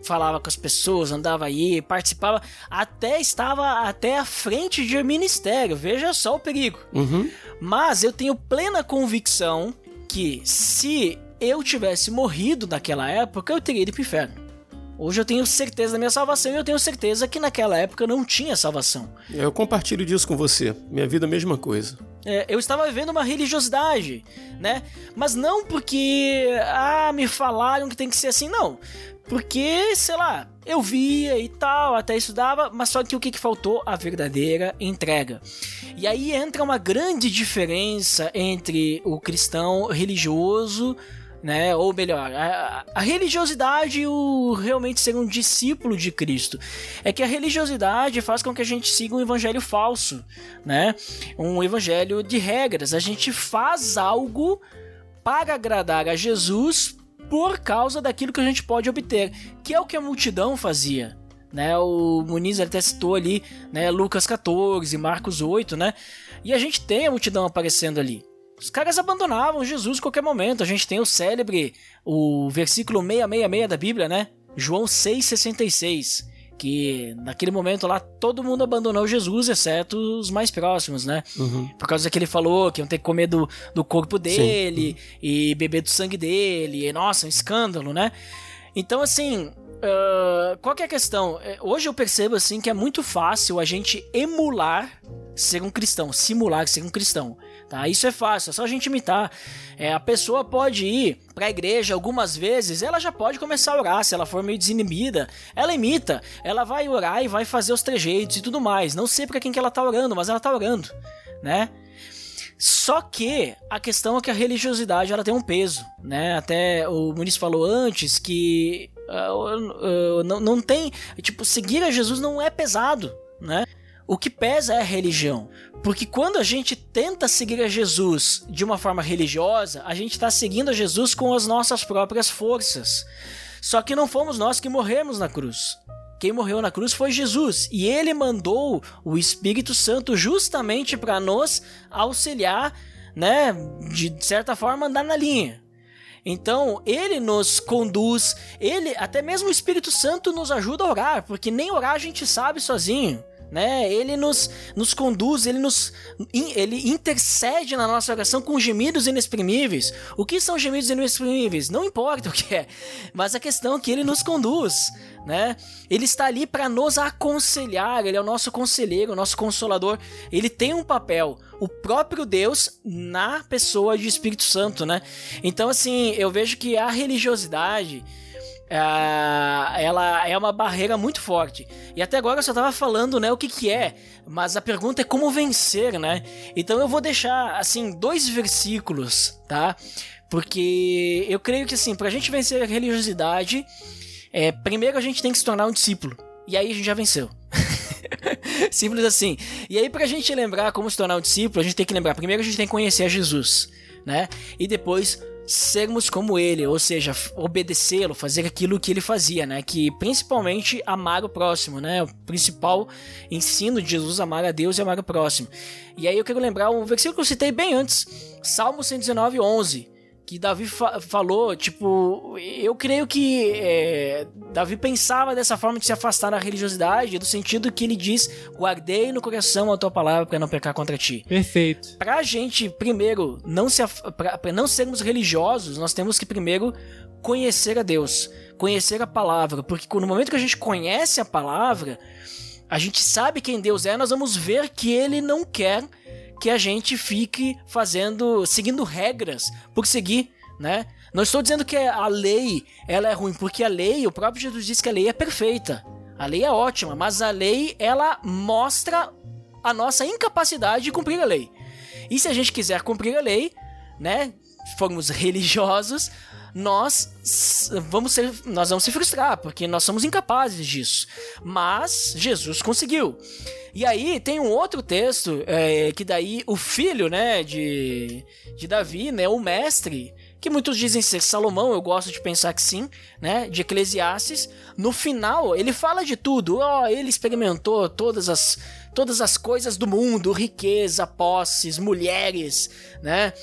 falava com as pessoas, andava aí, participava, até estava até à frente de ministério. Veja só o perigo. Uhum. Mas eu tenho plena convicção que se eu tivesse morrido naquela época, eu teria ido pro inferno. Hoje eu tenho certeza da minha salvação e eu tenho certeza que naquela época eu não tinha salvação. Eu compartilho disso com você. Minha vida é a mesma coisa. É, eu estava vivendo uma religiosidade, né? Mas não porque, ah, me falaram que tem que ser assim, não. Porque, sei lá, eu via e tal, até estudava, mas só que o que, que faltou? A verdadeira entrega. E aí entra uma grande diferença entre o cristão religioso né? Ou melhor, a, a, religiosidade e o realmente ser um discípulo de Cristo. É que a religiosidade faz com que a gente siga um evangelho falso, né? Um evangelho de regras. A gente faz algo para agradar a Jesus por causa daquilo que a gente pode obter, que é o que a multidão fazia. Né, o Muniz até citou ali, né, Lucas 14, Marcos 8, né? E a gente tem a multidão aparecendo ali. Os caras abandonavam Jesus em qualquer momento. A gente tem o célebre, o versículo 666 da Bíblia, né? João 6,66. Que naquele momento lá todo mundo abandonou Jesus, exceto os mais próximos, né? Uhum. Por causa que ele falou que iam ter que comer do, do corpo dele Sim. e beber do sangue dele. E, nossa, um escândalo, né? Então, assim, uh, qual é a questão? É, hoje eu percebo, assim, que é muito fácil a gente emular ser um cristão, simular ser um cristão. Tá? Isso é fácil, é só a gente imitar. É, a pessoa pode ir para a igreja algumas vezes, ela já pode começar a orar, se ela for meio desinibida, ela imita, ela vai orar e vai fazer os trejeitos e tudo mais. Não sei para quem que ela tá orando, mas ela tá orando, né? Só que a questão é que a religiosidade ela tem um peso, né? Até o Muniz falou antes que uh, uh, não, não tem. Tipo, seguir a Jesus não é pesado, né? O que pesa é a religião. Porque quando a gente tenta seguir a Jesus de uma forma religiosa, a gente está seguindo a Jesus com as nossas próprias forças. Só que não fomos nós que morremos na cruz. Quem morreu na cruz foi Jesus e ele mandou o Espírito Santo justamente para nos auxiliar, né, de certa forma andar na linha. Então, ele nos conduz, ele, até mesmo o Espírito Santo nos ajuda a orar, porque nem orar a gente sabe sozinho né? Ele nos, nos conduz, ele nos ele intercede na nossa oração com gemidos inexprimíveis. O que são gemidos inexprimíveis? Não importa o que é, mas a questão é que ele nos conduz, né? Ele está ali para nos aconselhar, ele é o nosso conselheiro, o nosso consolador. Ele tem um papel, o próprio Deus na pessoa de Espírito Santo, né? Então assim, eu vejo que a religiosidade é, ela é uma barreira muito forte. E até agora eu só tava falando, né, o que que é, mas a pergunta é como vencer, né? Então eu vou deixar, assim, dois versículos, tá? Porque eu creio que, assim, pra gente vencer a religiosidade, é, primeiro a gente tem que se tornar um discípulo. E aí a gente já venceu. Simples assim. E aí, pra gente lembrar como se tornar um discípulo, a gente tem que lembrar: primeiro a gente tem que conhecer Jesus, né? E depois sermos como ele, ou seja, obedecê-lo, fazer aquilo que ele fazia, né? Que principalmente amar o próximo, né? O principal ensino de Jesus amar a Deus e amar o próximo. E aí eu quero lembrar um versículo que eu citei bem antes, Salmo 119, 11 que Davi fa falou, tipo, eu creio que é, Davi pensava dessa forma de se afastar da religiosidade, no sentido que ele diz: guardei no coração a tua palavra para não pecar contra ti. Perfeito. Pra gente, primeiro, não se para não sermos religiosos, nós temos que primeiro conhecer a Deus, conhecer a palavra, porque no momento que a gente conhece a palavra, a gente sabe quem Deus é, nós vamos ver que ele não quer que a gente fique fazendo, seguindo regras por seguir, né? Não estou dizendo que a lei ela é ruim, porque a lei, o próprio Jesus diz que a lei é perfeita. A lei é ótima, mas a lei ela mostra a nossa incapacidade de cumprir a lei. E se a gente quiser cumprir a lei, né, formos religiosos, nós vamos ser, nós vamos se frustrar, porque nós somos incapazes disso. Mas Jesus conseguiu. E aí tem um outro texto é, que daí o filho, né, de, de Davi, né, o mestre, que muitos dizem ser Salomão, eu gosto de pensar que sim, né, de Eclesiastes, no final ele fala de tudo, ó, oh, ele experimentou todas as todas as coisas do mundo, riqueza, posses, mulheres, né?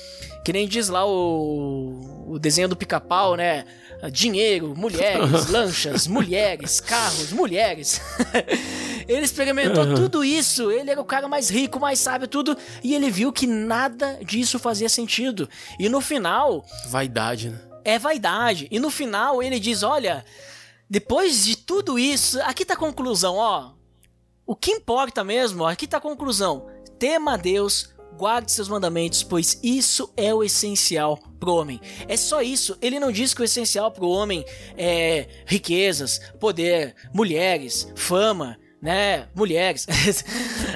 Que nem diz lá o, o desenho do pica-pau, né? Dinheiro, mulheres, lanchas, mulheres, carros, mulheres. ele experimentou uhum. tudo isso. Ele era o cara mais rico, mais sábio, tudo. E ele viu que nada disso fazia sentido. E no final. Vaidade, né? É vaidade. E no final ele diz: olha. Depois de tudo isso, aqui tá a conclusão, ó. O que importa mesmo, aqui tá a conclusão. Tema a Deus, guarde seus mandamentos, pois isso é o essencial pro homem. É só isso. Ele não diz que o essencial pro homem é riquezas, poder, mulheres, fama, né? Mulheres.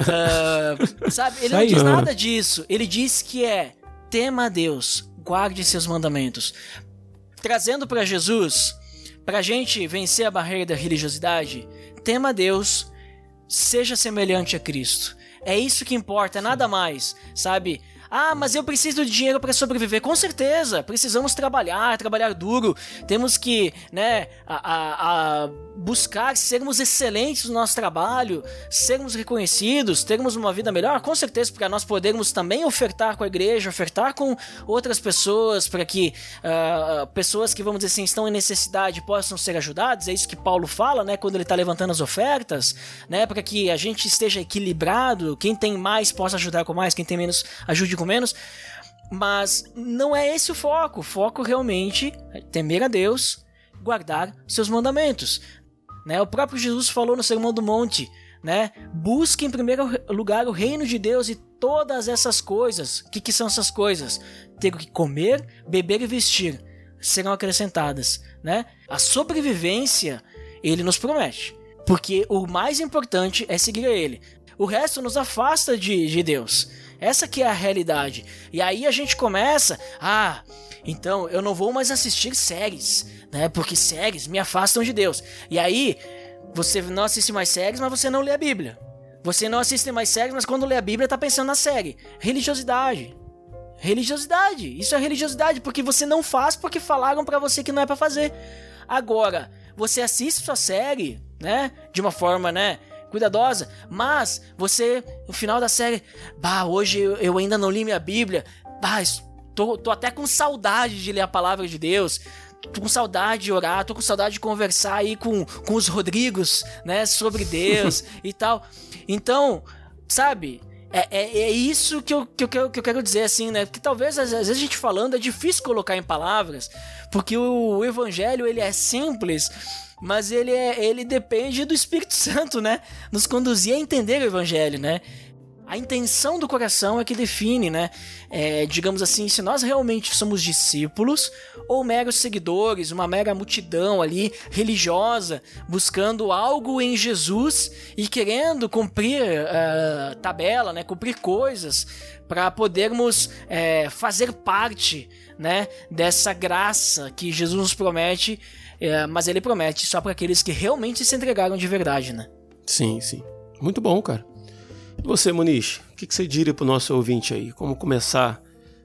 uh, sabe? Ele não diz nada disso. Ele diz que é tema a Deus, guarde seus mandamentos. Trazendo para Jesus, pra gente vencer a barreira da religiosidade, tema a Deus seja semelhante a Cristo. É isso que importa, nada mais, sabe? Ah, mas eu preciso de dinheiro para sobreviver. Com certeza, precisamos trabalhar, trabalhar duro. Temos que, né, a, a, a buscar sermos excelentes no nosso trabalho, sermos reconhecidos, termos uma vida melhor. Com certeza, para nós podermos também ofertar com a igreja, ofertar com outras pessoas, para que uh, pessoas que, vamos dizer assim, estão em necessidade possam ser ajudadas. É isso que Paulo fala, né, quando ele está levantando as ofertas, né, para que a gente esteja equilibrado. Quem tem mais possa ajudar com mais, quem tem menos ajude com menos. Mas não é esse o foco. O foco realmente é temer a Deus, guardar seus mandamentos. Né? O próprio Jesus falou no Sermão do Monte, né? Busque em primeiro lugar o reino de Deus e todas essas coisas. O que, que são essas coisas? Ter o que comer, beber e vestir serão acrescentadas, né? A sobrevivência ele nos promete, porque o mais importante é seguir a ele. O resto nos afasta de, de Deus. Essa que é a realidade. E aí a gente começa, ah, então eu não vou mais assistir séries, né? Porque séries me afastam de Deus. E aí você não assiste mais séries, mas você não lê a Bíblia. Você não assiste mais séries, mas quando lê a Bíblia tá pensando na série. Religiosidade. Religiosidade. Isso é religiosidade porque você não faz porque falaram para você que não é para fazer. Agora, você assiste sua série, né, de uma forma, né, cuidadosa, mas você no final da série, bah, hoje eu ainda não li minha Bíblia. Bah, tô, tô até com saudade de ler a palavra de Deus tô com saudade de orar, tô com saudade de conversar aí com, com os Rodrigos, né, sobre Deus e tal. Então, sabe, é, é, é, isso que eu, que, eu, que eu quero dizer, assim, né? Que talvez às vezes a gente falando é difícil colocar em palavras, porque o, o evangelho ele é simples, mas ele, é, ele depende do Espírito Santo, né? Nos conduzir a entender o evangelho, né? A intenção do coração é que define, né? É, digamos assim, se nós realmente somos discípulos ou meros seguidores, uma mera multidão ali religiosa buscando algo em Jesus e querendo cumprir uh, tabela, né? Cumprir coisas para podermos é, fazer parte, né? Dessa graça que Jesus nos promete, é, mas Ele promete só para aqueles que realmente se entregaram de verdade, né? Sim, sim. Muito bom, cara. E você, Muniz, o que, você diria para o nosso ouvinte aí? Como começar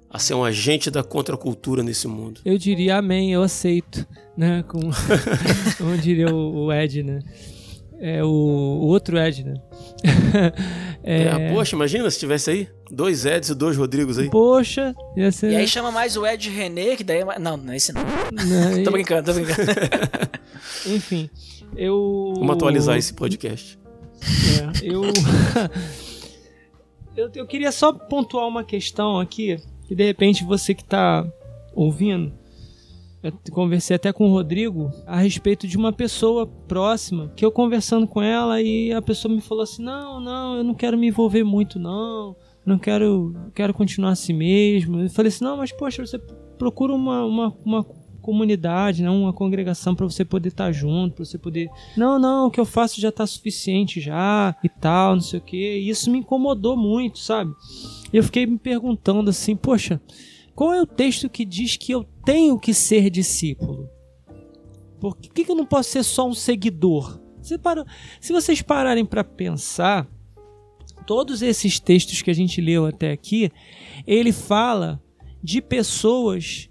a ser um agente da contracultura nesse mundo? Eu diria amém, eu aceito, né? Como, como diria o, o Ed, né? É o, o outro Ed, né? é... É, poxa, imagina se tivesse aí dois Eds e dois Rodrigos aí. Poxa, ia ser... E aí chama mais o Ed René, que daí é mais... Não, não é esse não. não tô brincando, tô brincando. Enfim, eu... Vamos atualizar esse podcast. É, eu... eu... Eu queria só pontuar uma questão aqui, que de repente você que está ouvindo, eu conversei até com o Rodrigo a respeito de uma pessoa próxima, que eu conversando com ela e a pessoa me falou assim: "Não, não, eu não quero me envolver muito não, não quero, quero continuar assim mesmo". Eu falei assim: "Não, mas poxa, você procura uma, uma, uma comunidade, né? uma congregação para você poder estar tá junto, para você poder. Não, não, o que eu faço já está suficiente já e tal, não sei o que. Isso me incomodou muito, sabe? Eu fiquei me perguntando assim, poxa, qual é o texto que diz que eu tenho que ser discípulo? Por que, que eu não posso ser só um seguidor? Se, para... Se vocês pararem para pensar, todos esses textos que a gente leu até aqui, ele fala de pessoas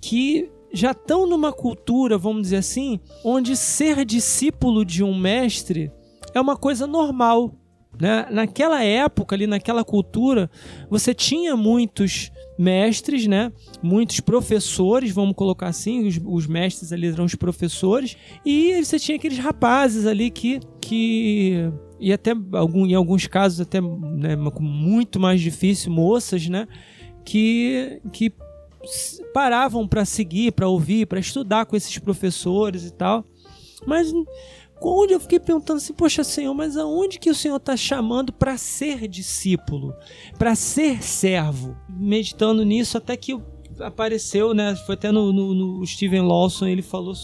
que já estão numa cultura, vamos dizer assim, onde ser discípulo de um mestre é uma coisa normal. Né? Naquela época, ali naquela cultura, você tinha muitos mestres, né? muitos professores, vamos colocar assim, os, os mestres ali eram os professores, e você tinha aqueles rapazes ali que, que e até algum, em alguns casos até né, muito mais difícil, moças, né? Que, que paravam para seguir, para ouvir, para estudar com esses professores e tal. Mas onde eu fiquei perguntando assim, poxa Senhor, mas aonde que o Senhor está chamando para ser discípulo, para ser servo? Meditando nisso até que eu apareceu, né? Foi até no, no, no Steven Lawson, ele falou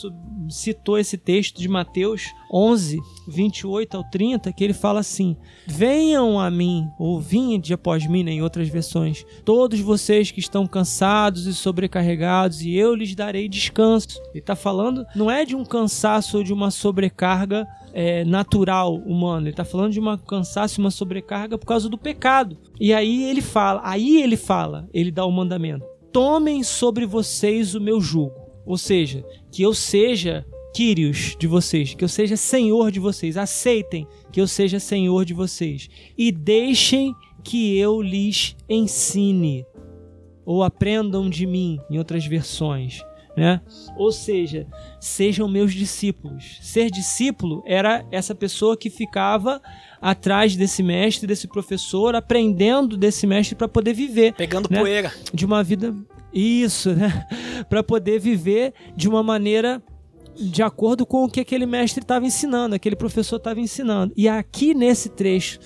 citou esse texto de Mateus 11, 28 ao 30, que ele fala assim: Venham a mim, ou vinde após mim, né, em outras versões, todos vocês que estão cansados e sobrecarregados, e eu lhes darei descanso. Ele está falando, não é de um cansaço ou de uma sobrecarga é, natural humano. Ele está falando de uma cansaço, uma sobrecarga por causa do pecado. E aí ele fala, aí ele fala, ele dá o mandamento tomem sobre vocês o meu jugo. Ou seja, que eu seja Quírios de vocês, que eu seja senhor de vocês. Aceitem que eu seja senhor de vocês. E deixem que eu lhes ensine. Ou aprendam de mim, em outras versões. Né? Ou seja, sejam meus discípulos. Ser discípulo era essa pessoa que ficava atrás desse mestre, desse professor, aprendendo desse mestre para poder viver. Pegando né? poeira. De uma vida. Isso, né? para poder viver de uma maneira de acordo com o que aquele mestre estava ensinando, aquele professor estava ensinando. E aqui nesse trecho,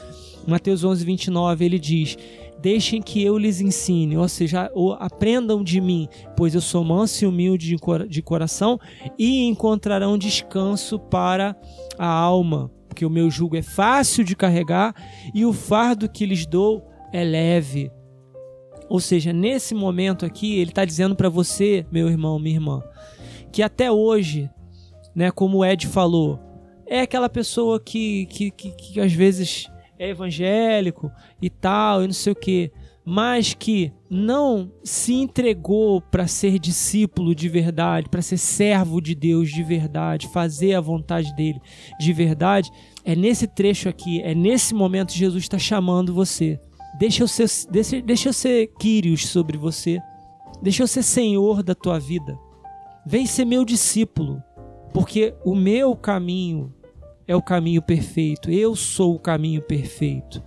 Mateus 11, 29, ele diz: Deixem que eu lhes ensine, ou seja, ou aprendam de mim, pois eu sou manso e humilde de coração, e encontrarão descanso para a alma porque o meu jugo é fácil de carregar e o fardo que lhes dou é leve. Ou seja, nesse momento aqui, ele está dizendo para você, meu irmão, minha irmã, que até hoje, né, como o Ed falou, é aquela pessoa que, que, que, que às vezes é evangélico e tal, e não sei o que, mas que não se entregou para ser discípulo de verdade, para ser servo de Deus de verdade, fazer a vontade dele de verdade, é nesse trecho aqui, é nesse momento Jesus está chamando você. Deixa eu ser, deixa, deixa eu ser Quírios sobre você. Deixa eu ser Senhor da tua vida. Vem ser meu discípulo, porque o meu caminho é o caminho perfeito. Eu sou o caminho perfeito,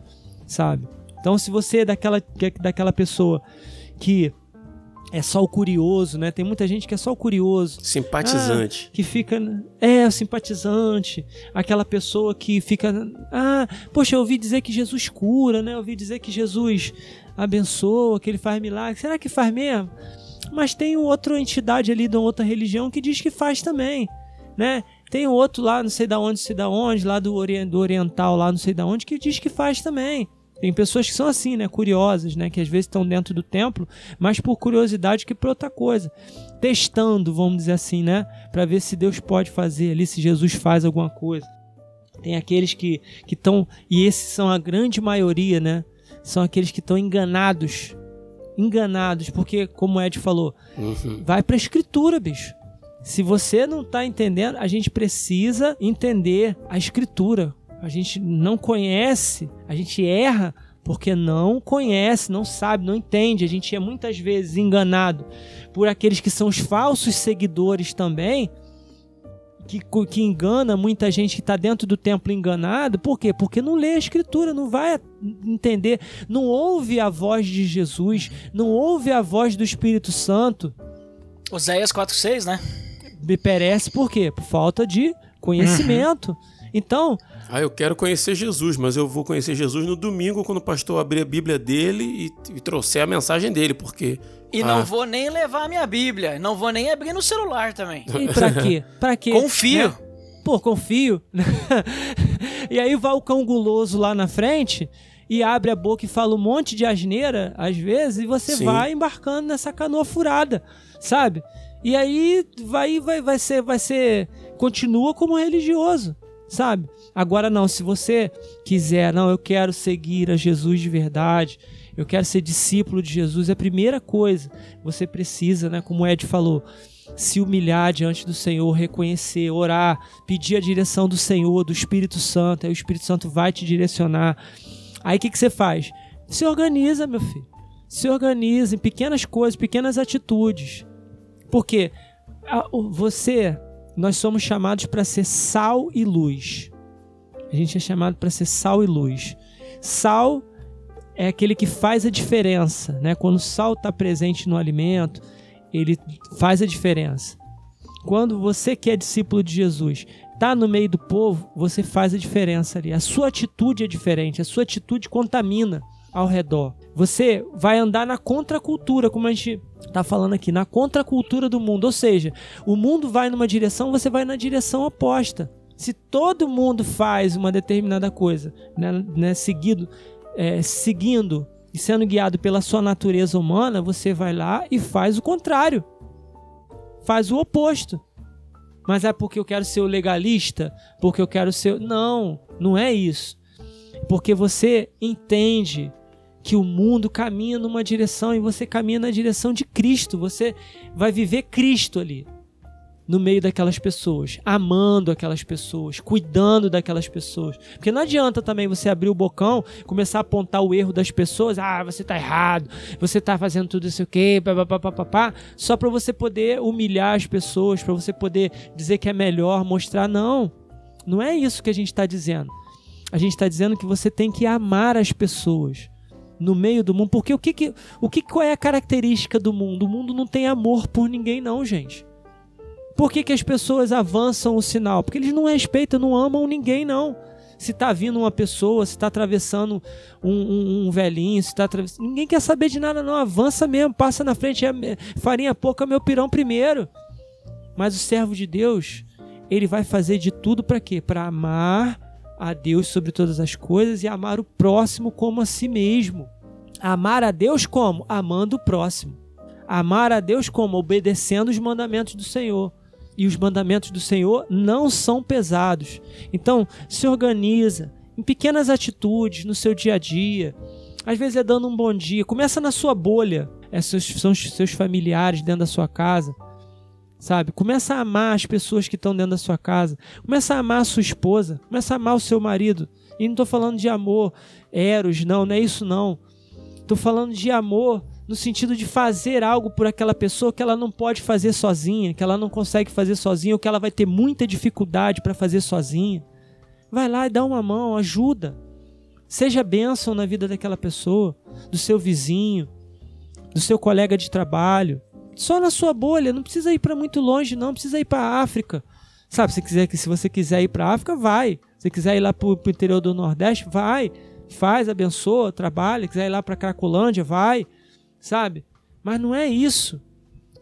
sabe? Então, se você é daquela, é daquela pessoa que é só o curioso, né? Tem muita gente que é só o curioso. Simpatizante. Ah, que fica. É, o simpatizante. Aquela pessoa que fica. Ah, poxa, eu ouvi dizer que Jesus cura, né? Eu ouvi dizer que Jesus abençoa, que ele faz milagre. Será que faz mesmo? Mas tem outra entidade ali de outra religião que diz que faz também, né? Tem outro lá, não sei da onde, não sei da onde, lá do, do oriental, lá não sei da onde, que diz que faz também. Tem pessoas que são assim, né, curiosas, né, que às vezes estão dentro do templo, mas por curiosidade que por outra coisa, testando, vamos dizer assim, né, para ver se Deus pode fazer ali, se Jesus faz alguma coisa. Tem aqueles que que estão e esses são a grande maioria, né, são aqueles que estão enganados, enganados, porque como o Ed falou, uhum. vai para a escritura, bicho. Se você não está entendendo, a gente precisa entender a escritura, a gente não conhece, a gente erra porque não conhece, não sabe, não entende. A gente é muitas vezes enganado por aqueles que são os falsos seguidores também, que, que engana muita gente que está dentro do templo enganado. Por quê? Porque não lê a escritura, não vai entender, não ouve a voz de Jesus, não ouve a voz do Espírito Santo. Oséias 4,6, né? Me perece por quê? Por falta de conhecimento. Uhum. Então, ah, eu quero conhecer Jesus, mas eu vou conhecer Jesus no domingo quando o pastor abrir a Bíblia dele e, e trouxer a mensagem dele, porque. E ah, não vou nem levar a minha Bíblia, não vou nem abrir no celular também. E pra quê? Pra quê? Confio. Né? Pô, confio. e aí vai o cão guloso lá na frente e abre a boca e fala um monte de asneira, às vezes, e você Sim. vai embarcando nessa canoa furada, sabe? E aí vai, vai, vai ser, vai ser, continua como religioso, sabe? Agora não, se você quiser, não, eu quero seguir a Jesus de verdade, eu quero ser discípulo de Jesus, é a primeira coisa você precisa, né, como o Ed falou, se humilhar diante do Senhor, reconhecer, orar, pedir a direção do Senhor, do Espírito Santo, aí o Espírito Santo vai te direcionar. Aí o que, que você faz? Se organiza, meu filho. Se organiza em pequenas coisas, pequenas atitudes. Porque você, nós somos chamados para ser sal e luz. A gente é chamado para ser sal e luz. Sal é aquele que faz a diferença, né? Quando o sal está presente no alimento, ele faz a diferença. Quando você que é discípulo de Jesus está no meio do povo, você faz a diferença ali. A sua atitude é diferente, a sua atitude contamina ao redor. Você vai andar na contracultura, como a gente está falando aqui, na contracultura do mundo. Ou seja, o mundo vai numa direção, você vai na direção oposta. Se todo mundo faz uma determinada coisa, né, né, seguido, é, seguindo e sendo guiado pela sua natureza humana, você vai lá e faz o contrário. Faz o oposto. Mas é porque eu quero ser o legalista? Porque eu quero ser. Não, não é isso. Porque você entende que o mundo caminha numa direção e você caminha na direção de Cristo. Você vai viver Cristo ali no meio daquelas pessoas, amando aquelas pessoas, cuidando daquelas pessoas. Porque não adianta também você abrir o bocão, começar a apontar o erro das pessoas, ah, você tá errado, você tá fazendo tudo isso aqui, papapá, só para você poder humilhar as pessoas, para você poder dizer que é melhor, mostrar não. Não é isso que a gente está dizendo. A gente está dizendo que você tem que amar as pessoas no meio do mundo, porque o que, que o que qual é a característica do mundo? O mundo não tem amor por ninguém não, gente. Por que, que as pessoas avançam o sinal? Porque eles não respeitam, não amam ninguém, não. Se está vindo uma pessoa, se está atravessando um, um, um, velhinho, se está atravessando. Ninguém quer saber de nada, não. Avança mesmo, passa na frente, é, farinha pouca, meu pirão primeiro. Mas o servo de Deus, ele vai fazer de tudo para quê? Para amar a Deus sobre todas as coisas e amar o próximo como a si mesmo. Amar a Deus como? Amando o próximo. Amar a Deus como? Obedecendo os mandamentos do Senhor. E os mandamentos do Senhor não são pesados. Então, se organiza em pequenas atitudes no seu dia a dia. Às vezes é dando um bom dia. Começa na sua bolha. É, são os seus familiares dentro da sua casa. Sabe? Começa a amar as pessoas que estão dentro da sua casa. Começa a amar a sua esposa. Começa a amar o seu marido. E não estou falando de amor eros, não, não é isso não. Estou falando de amor no sentido de fazer algo por aquela pessoa que ela não pode fazer sozinha, que ela não consegue fazer sozinha, ou que ela vai ter muita dificuldade para fazer sozinha. Vai lá e dá uma mão, ajuda. Seja bênção na vida daquela pessoa, do seu vizinho, do seu colega de trabalho. Só na sua bolha, não precisa ir para muito longe, não, precisa ir para a África. Sabe, se, quiser, se você quiser ir para a África, vai. Se quiser ir lá para o interior do Nordeste, vai. Faz, abençoa, trabalha. Se quiser ir lá para Cracolândia, vai. Sabe? Mas não é isso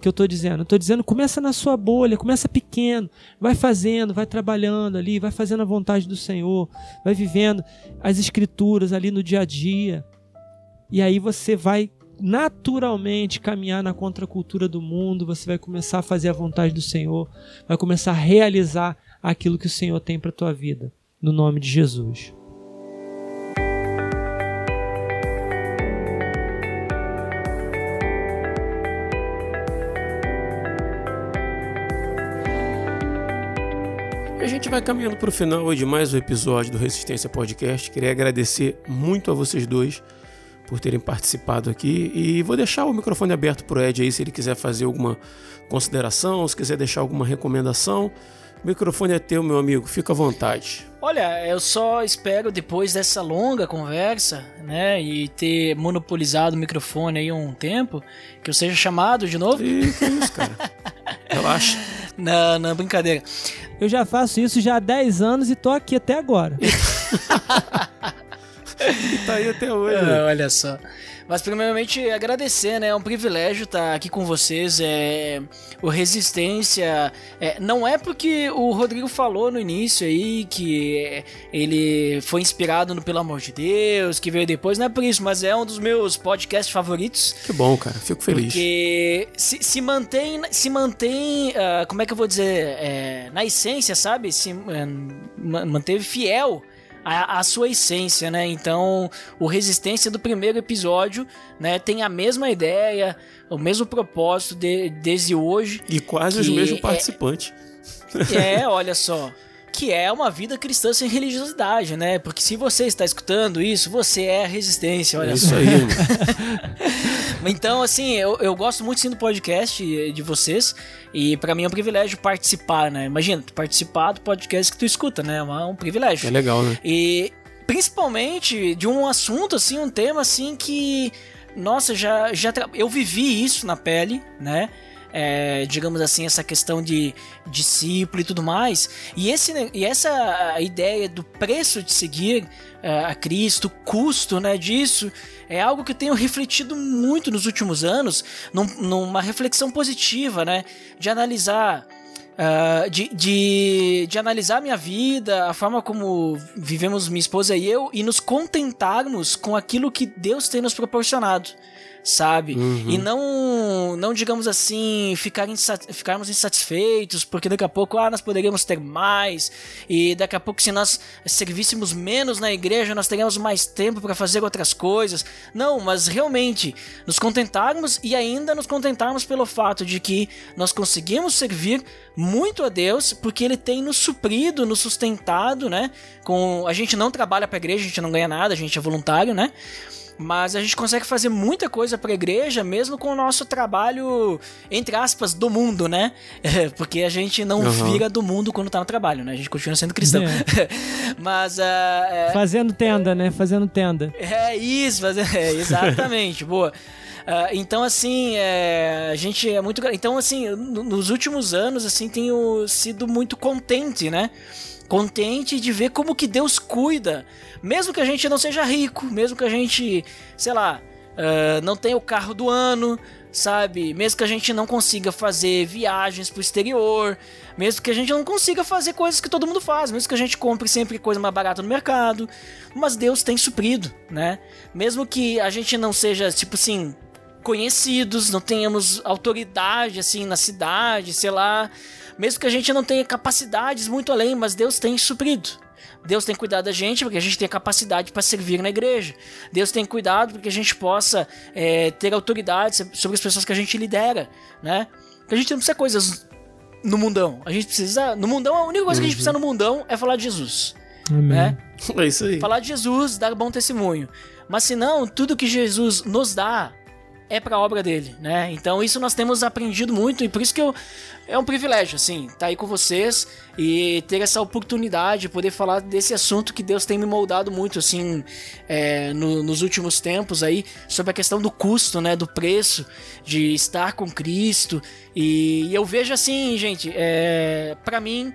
que eu estou dizendo. Eu estou dizendo, começa na sua bolha, começa pequeno, vai fazendo, vai trabalhando ali, vai fazendo a vontade do Senhor, vai vivendo as escrituras ali no dia a dia. E aí você vai naturalmente caminhar na contracultura do mundo, você vai começar a fazer a vontade do Senhor, vai começar a realizar aquilo que o Senhor tem para tua vida, no nome de Jesus. Gente vai caminhando para o final de mais um episódio do Resistência Podcast. Queria agradecer muito a vocês dois por terem participado aqui e vou deixar o microfone aberto para o Ed aí se ele quiser fazer alguma consideração, se quiser deixar alguma recomendação. O microfone é teu, meu amigo, fica à vontade. Olha, eu só espero depois dessa longa conversa, né, e ter monopolizado o microfone aí um tempo, que eu seja chamado de novo. E que isso, cara? Relaxa. Não, não, brincadeira. Eu já faço isso já há 10 anos e tô aqui até agora. e tá aí até hoje. Ah, olha só. Mas primeiramente agradecer, né? É um privilégio estar aqui com vocês. É o Resistência. É, não é porque o Rodrigo falou no início aí que ele foi inspirado no Pelo Amor de Deus, que veio depois, não é por isso, mas é um dos meus podcasts favoritos. Que bom, cara. Fico feliz. Porque se, se mantém, se mantém, uh, como é que eu vou dizer, é, na essência, sabe? Se uh, manteve fiel a, a, sua essência, né? Então, o Resistência do primeiro episódio, né, tem a mesma ideia, o mesmo propósito de, desde hoje. E quase os mesmos participantes. É, é, olha só que é uma vida cristã sem religiosidade, né? Porque se você está escutando isso, você é a resistência, olha isso só. aí. então, assim, eu, eu gosto muito sim do podcast de vocês e para mim é um privilégio participar, né? Imagina, participar do podcast que tu escuta, né? É um privilégio. É legal, né? E principalmente de um assunto assim, um tema assim que nossa, já já eu vivi isso na pele, né? É, digamos assim, essa questão de discípulo e tudo mais. E, esse, e essa ideia do preço de seguir é, a Cristo, o custo né, disso, é algo que eu tenho refletido muito nos últimos anos, num, numa reflexão positiva, né? De analisar. Uh, de, de, de analisar minha vida, a forma como vivemos minha esposa e eu, e nos contentarmos com aquilo que Deus tem nos proporcionado sabe? Uhum. E não, não digamos assim, ficar insat ficarmos insatisfeitos, porque daqui a pouco, ah, nós poderíamos ter mais, e daqui a pouco, se nós servíssemos menos na igreja, nós teríamos mais tempo para fazer outras coisas. Não, mas realmente nos contentarmos e ainda nos contentarmos pelo fato de que nós conseguimos servir muito a Deus, porque Ele tem nos suprido, nos sustentado, né? Com a gente não trabalha para a igreja, a gente não ganha nada, a gente é voluntário, né? Mas a gente consegue fazer muita coisa para a igreja, mesmo com o nosso trabalho, entre aspas, do mundo, né? É, porque a gente não uhum. vira do mundo quando tá no trabalho, né? A gente continua sendo cristão. É. mas. Uh, é, Fazendo tenda, né? Fazendo tenda. É isso, fazendo, é, exatamente, boa. Uh, então, assim, é, a gente é muito. Então, assim, nos últimos anos, assim, tenho sido muito contente, né? Contente de ver como que Deus cuida mesmo que a gente não seja rico, mesmo que a gente, sei lá, uh, não tenha o carro do ano, sabe? Mesmo que a gente não consiga fazer viagens pro exterior, mesmo que a gente não consiga fazer coisas que todo mundo faz, mesmo que a gente compre sempre coisa mais barata no mercado, mas Deus tem suprido, né? Mesmo que a gente não seja, tipo assim, conhecidos, não tenhamos autoridade assim na cidade, sei lá, mesmo que a gente não tenha capacidades muito além, mas Deus tem suprido. Deus tem cuidado da gente porque a gente tem capacidade para servir na igreja. Deus tem cuidado porque a gente possa é, ter autoridade sobre as pessoas que a gente lidera, né? Porque a gente não precisa coisas no mundão. A gente precisa. No mundão, a única coisa uhum. que a gente precisa no mundão é falar de Jesus. Amém. Né? É isso aí. Falar de Jesus, dar bom testemunho. Mas se não, tudo que Jesus nos dá é para a obra dele, né? Então isso nós temos aprendido muito e por isso que eu, é um privilégio, assim, estar tá aí com vocês e ter essa oportunidade de poder falar desse assunto que Deus tem me moldado muito, assim, é, no, nos últimos tempos aí, sobre a questão do custo, né? Do preço de estar com Cristo e, e eu vejo assim, gente, é, para mim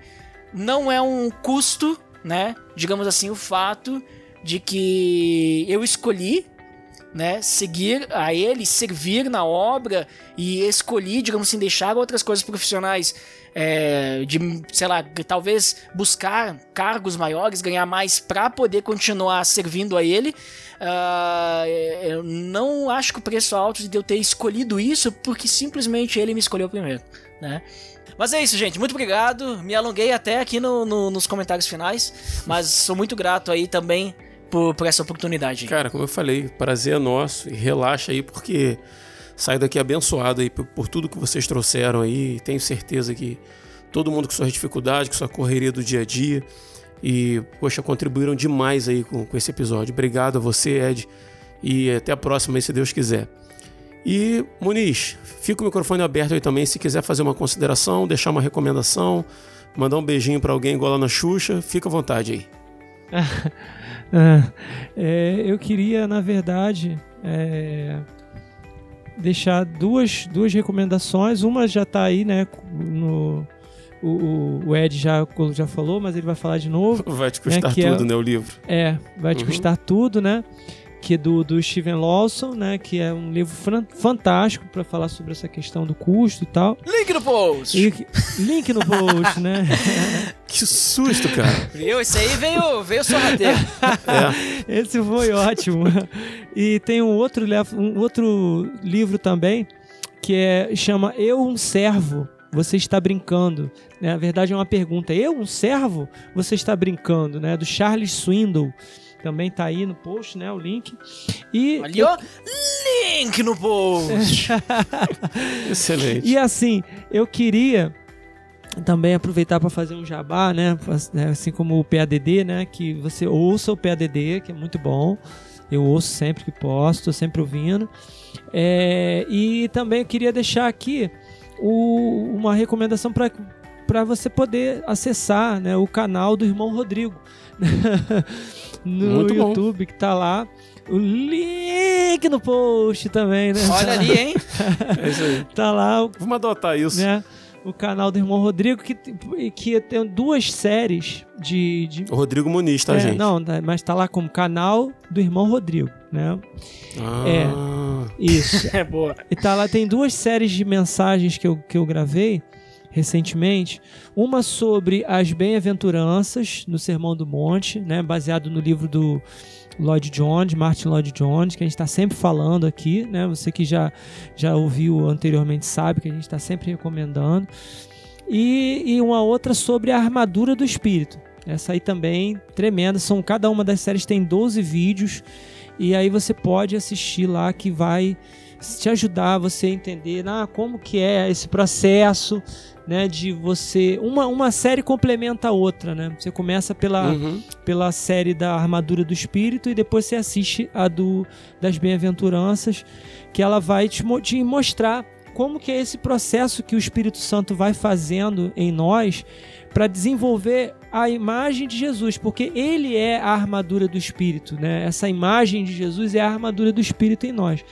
não é um custo, né? Digamos assim, o fato de que eu escolhi né, seguir a ele, servir na obra e escolhi, digamos assim, deixar outras coisas profissionais é, de, sei lá, talvez buscar cargos maiores, ganhar mais para poder continuar servindo a ele. Uh, eu não acho que o preço alto de eu ter escolhido isso, porque simplesmente ele me escolheu primeiro, né? Mas é isso, gente. Muito obrigado. Me alonguei até aqui no, no, nos comentários finais, mas sou muito grato aí também por, por essa oportunidade. Cara, como eu falei, prazer é nosso e relaxa aí porque saio daqui abençoado aí por, por, tudo que vocês trouxeram aí. Tenho certeza que todo mundo com suas dificuldades, com sua correria do dia a dia e, poxa, contribuíram demais aí com, com esse episódio. Obrigado a você, Ed, e até a próxima aí, se Deus quiser. E, Muniz, fica o microfone aberto aí também se quiser fazer uma consideração, deixar uma recomendação, mandar um beijinho para alguém igual lá na Xuxa, fica à vontade aí. é, eu queria, na verdade, é, deixar duas, duas recomendações. Uma já está aí, né? No, o, o, Ed já, já falou, mas ele vai falar de novo. Vai te custar né, tudo, é, né? O livro. É, vai te uhum. custar tudo, né? Que é do, do Steven Lawson, né? Que é um livro fantástico para falar sobre essa questão do custo e tal. Link no post! E, link no post, né? que susto, cara! Viu? Esse aí veio, veio sorrateiro. é. Esse foi ótimo. E tem um outro, um outro livro também que é, chama Eu, um Servo. Você está brincando. Né? Na verdade, é uma pergunta. Eu, um servo? Você está brincando, né? Do Charles Swindoll. Também tá aí no post, né? O link. E Ali, ó. Link no post! Excelente. E assim, eu queria também aproveitar para fazer um jabá, né? né? Assim como o PADD, né? Que você ouça o PADD, que é muito bom. Eu ouço sempre que posso, estou sempre ouvindo. É, e também eu queria deixar aqui o, uma recomendação para você poder acessar né, o canal do irmão Rodrigo. no Muito YouTube bom. que tá lá. O link no post também, né? Olha ali, hein? é isso aí. Tá lá. Vamos adotar isso. Né? O canal do irmão Rodrigo, que, que tem duas séries de. de... O Rodrigo Muniz, tá, é, gente? Não, mas tá lá como canal do irmão Rodrigo, né? Ah. É. Isso. é boa. E tá lá, tem duas séries de mensagens que eu, que eu gravei recentemente, uma sobre as bem-aventuranças no Sermão do Monte, né, baseado no livro do Lloyd Jones, Martin Lloyd Jones, que a gente está sempre falando aqui, né? Você que já, já ouviu anteriormente sabe que a gente está sempre recomendando. E, e uma outra sobre a armadura do espírito. Essa aí também tremenda. São cada uma das séries tem 12 vídeos e aí você pode assistir lá que vai te ajudar você a entender ah, como que é esse processo né, de você uma, uma série complementa a outra, né? Você começa pela, uhum. pela série da armadura do espírito e depois você assiste a do das bem-aventuranças, que ela vai te, te mostrar como que é esse processo que o Espírito Santo vai fazendo em nós para desenvolver a imagem de Jesus, porque ele é a armadura do Espírito, né? Essa imagem de Jesus é a armadura do Espírito em nós.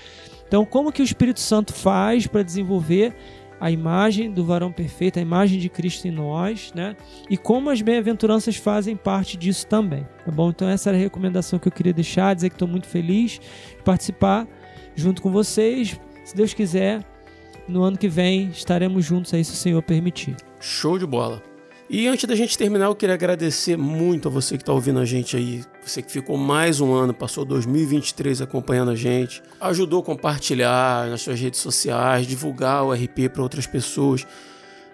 Então, como que o Espírito Santo faz para desenvolver a imagem do varão perfeito, a imagem de Cristo em nós, né? E como as bem-aventuranças fazem parte disso também, tá bom? Então essa era a recomendação que eu queria deixar, dizer que estou muito feliz de participar junto com vocês. Se Deus quiser, no ano que vem estaremos juntos aí, se o Senhor permitir. Show de bola. E antes da gente terminar, eu queria agradecer muito a você que está ouvindo a gente aí. Você que ficou mais um ano, passou 2023 acompanhando a gente, ajudou a compartilhar nas suas redes sociais, divulgar o RP para outras pessoas.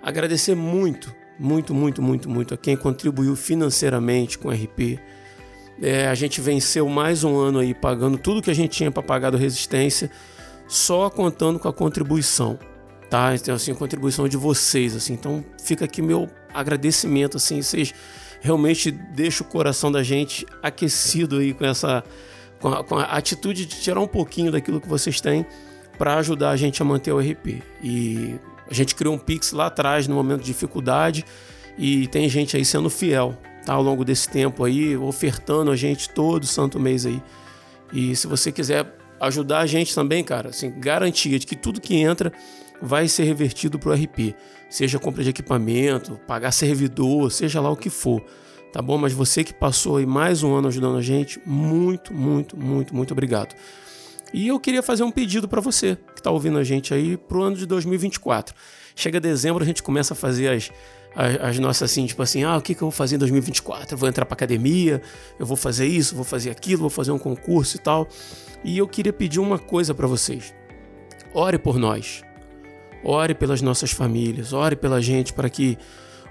Agradecer muito, muito, muito, muito, muito a quem contribuiu financeiramente com o RP. É, a gente venceu mais um ano aí pagando tudo que a gente tinha para pagar do Resistência, só contando com a contribuição tá? Então, assim, a contribuição de vocês, assim. Então, fica aqui meu agradecimento, assim, vocês realmente deixam o coração da gente aquecido aí com essa com a, com a atitude de tirar um pouquinho daquilo que vocês têm para ajudar a gente a manter o RP. E a gente criou um Pix lá atrás no momento de dificuldade e tem gente aí sendo fiel, tá? Ao longo desse tempo aí, ofertando a gente todo santo mês aí. E se você quiser ajudar a gente também, cara, assim, garantia de que tudo que entra vai ser revertido para o RP, seja compra de equipamento, pagar servidor, seja lá o que for, tá bom? Mas você que passou aí mais um ano ajudando a gente, muito, muito, muito, muito obrigado. E eu queria fazer um pedido para você que está ouvindo a gente aí para o ano de 2024. Chega dezembro, a gente começa a fazer as, as, as, nossas assim, tipo assim, ah, o que, que eu vou fazer em 2024? Eu vou entrar para academia, eu vou fazer isso, vou fazer aquilo, vou fazer um concurso e tal. E eu queria pedir uma coisa para vocês. Ore por nós. Ore pelas nossas famílias, ore pela gente para que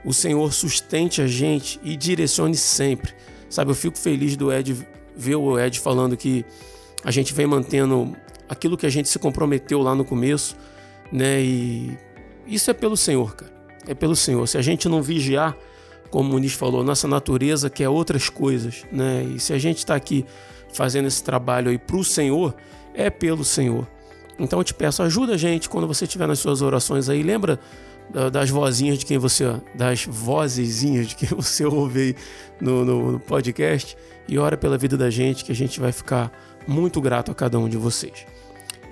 o Senhor sustente a gente e direcione sempre. Sabe, eu fico feliz do Ed ver o Ed falando que a gente vem mantendo aquilo que a gente se comprometeu lá no começo, né? E isso é pelo Senhor, cara. É pelo Senhor. Se a gente não vigiar, como o Muniz falou, nossa natureza quer outras coisas, né? E se a gente está aqui fazendo esse trabalho aí para o Senhor, é pelo Senhor. Então eu te peço, ajuda a gente quando você estiver nas suas orações aí. Lembra das vozinhas de quem você. das vozezinhas de quem você ouve aí no, no, no podcast. E ora pela vida da gente, que a gente vai ficar muito grato a cada um de vocês.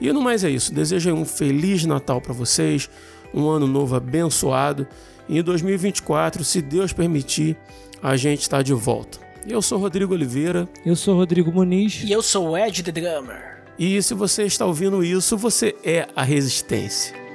E no mais é isso. Desejo um feliz Natal para vocês, um ano novo abençoado. E em 2024, se Deus permitir, a gente está de volta. Eu sou Rodrigo Oliveira. Eu sou Rodrigo Muniz. E eu sou o Ed The Drummer. E se você está ouvindo isso, você é a resistência.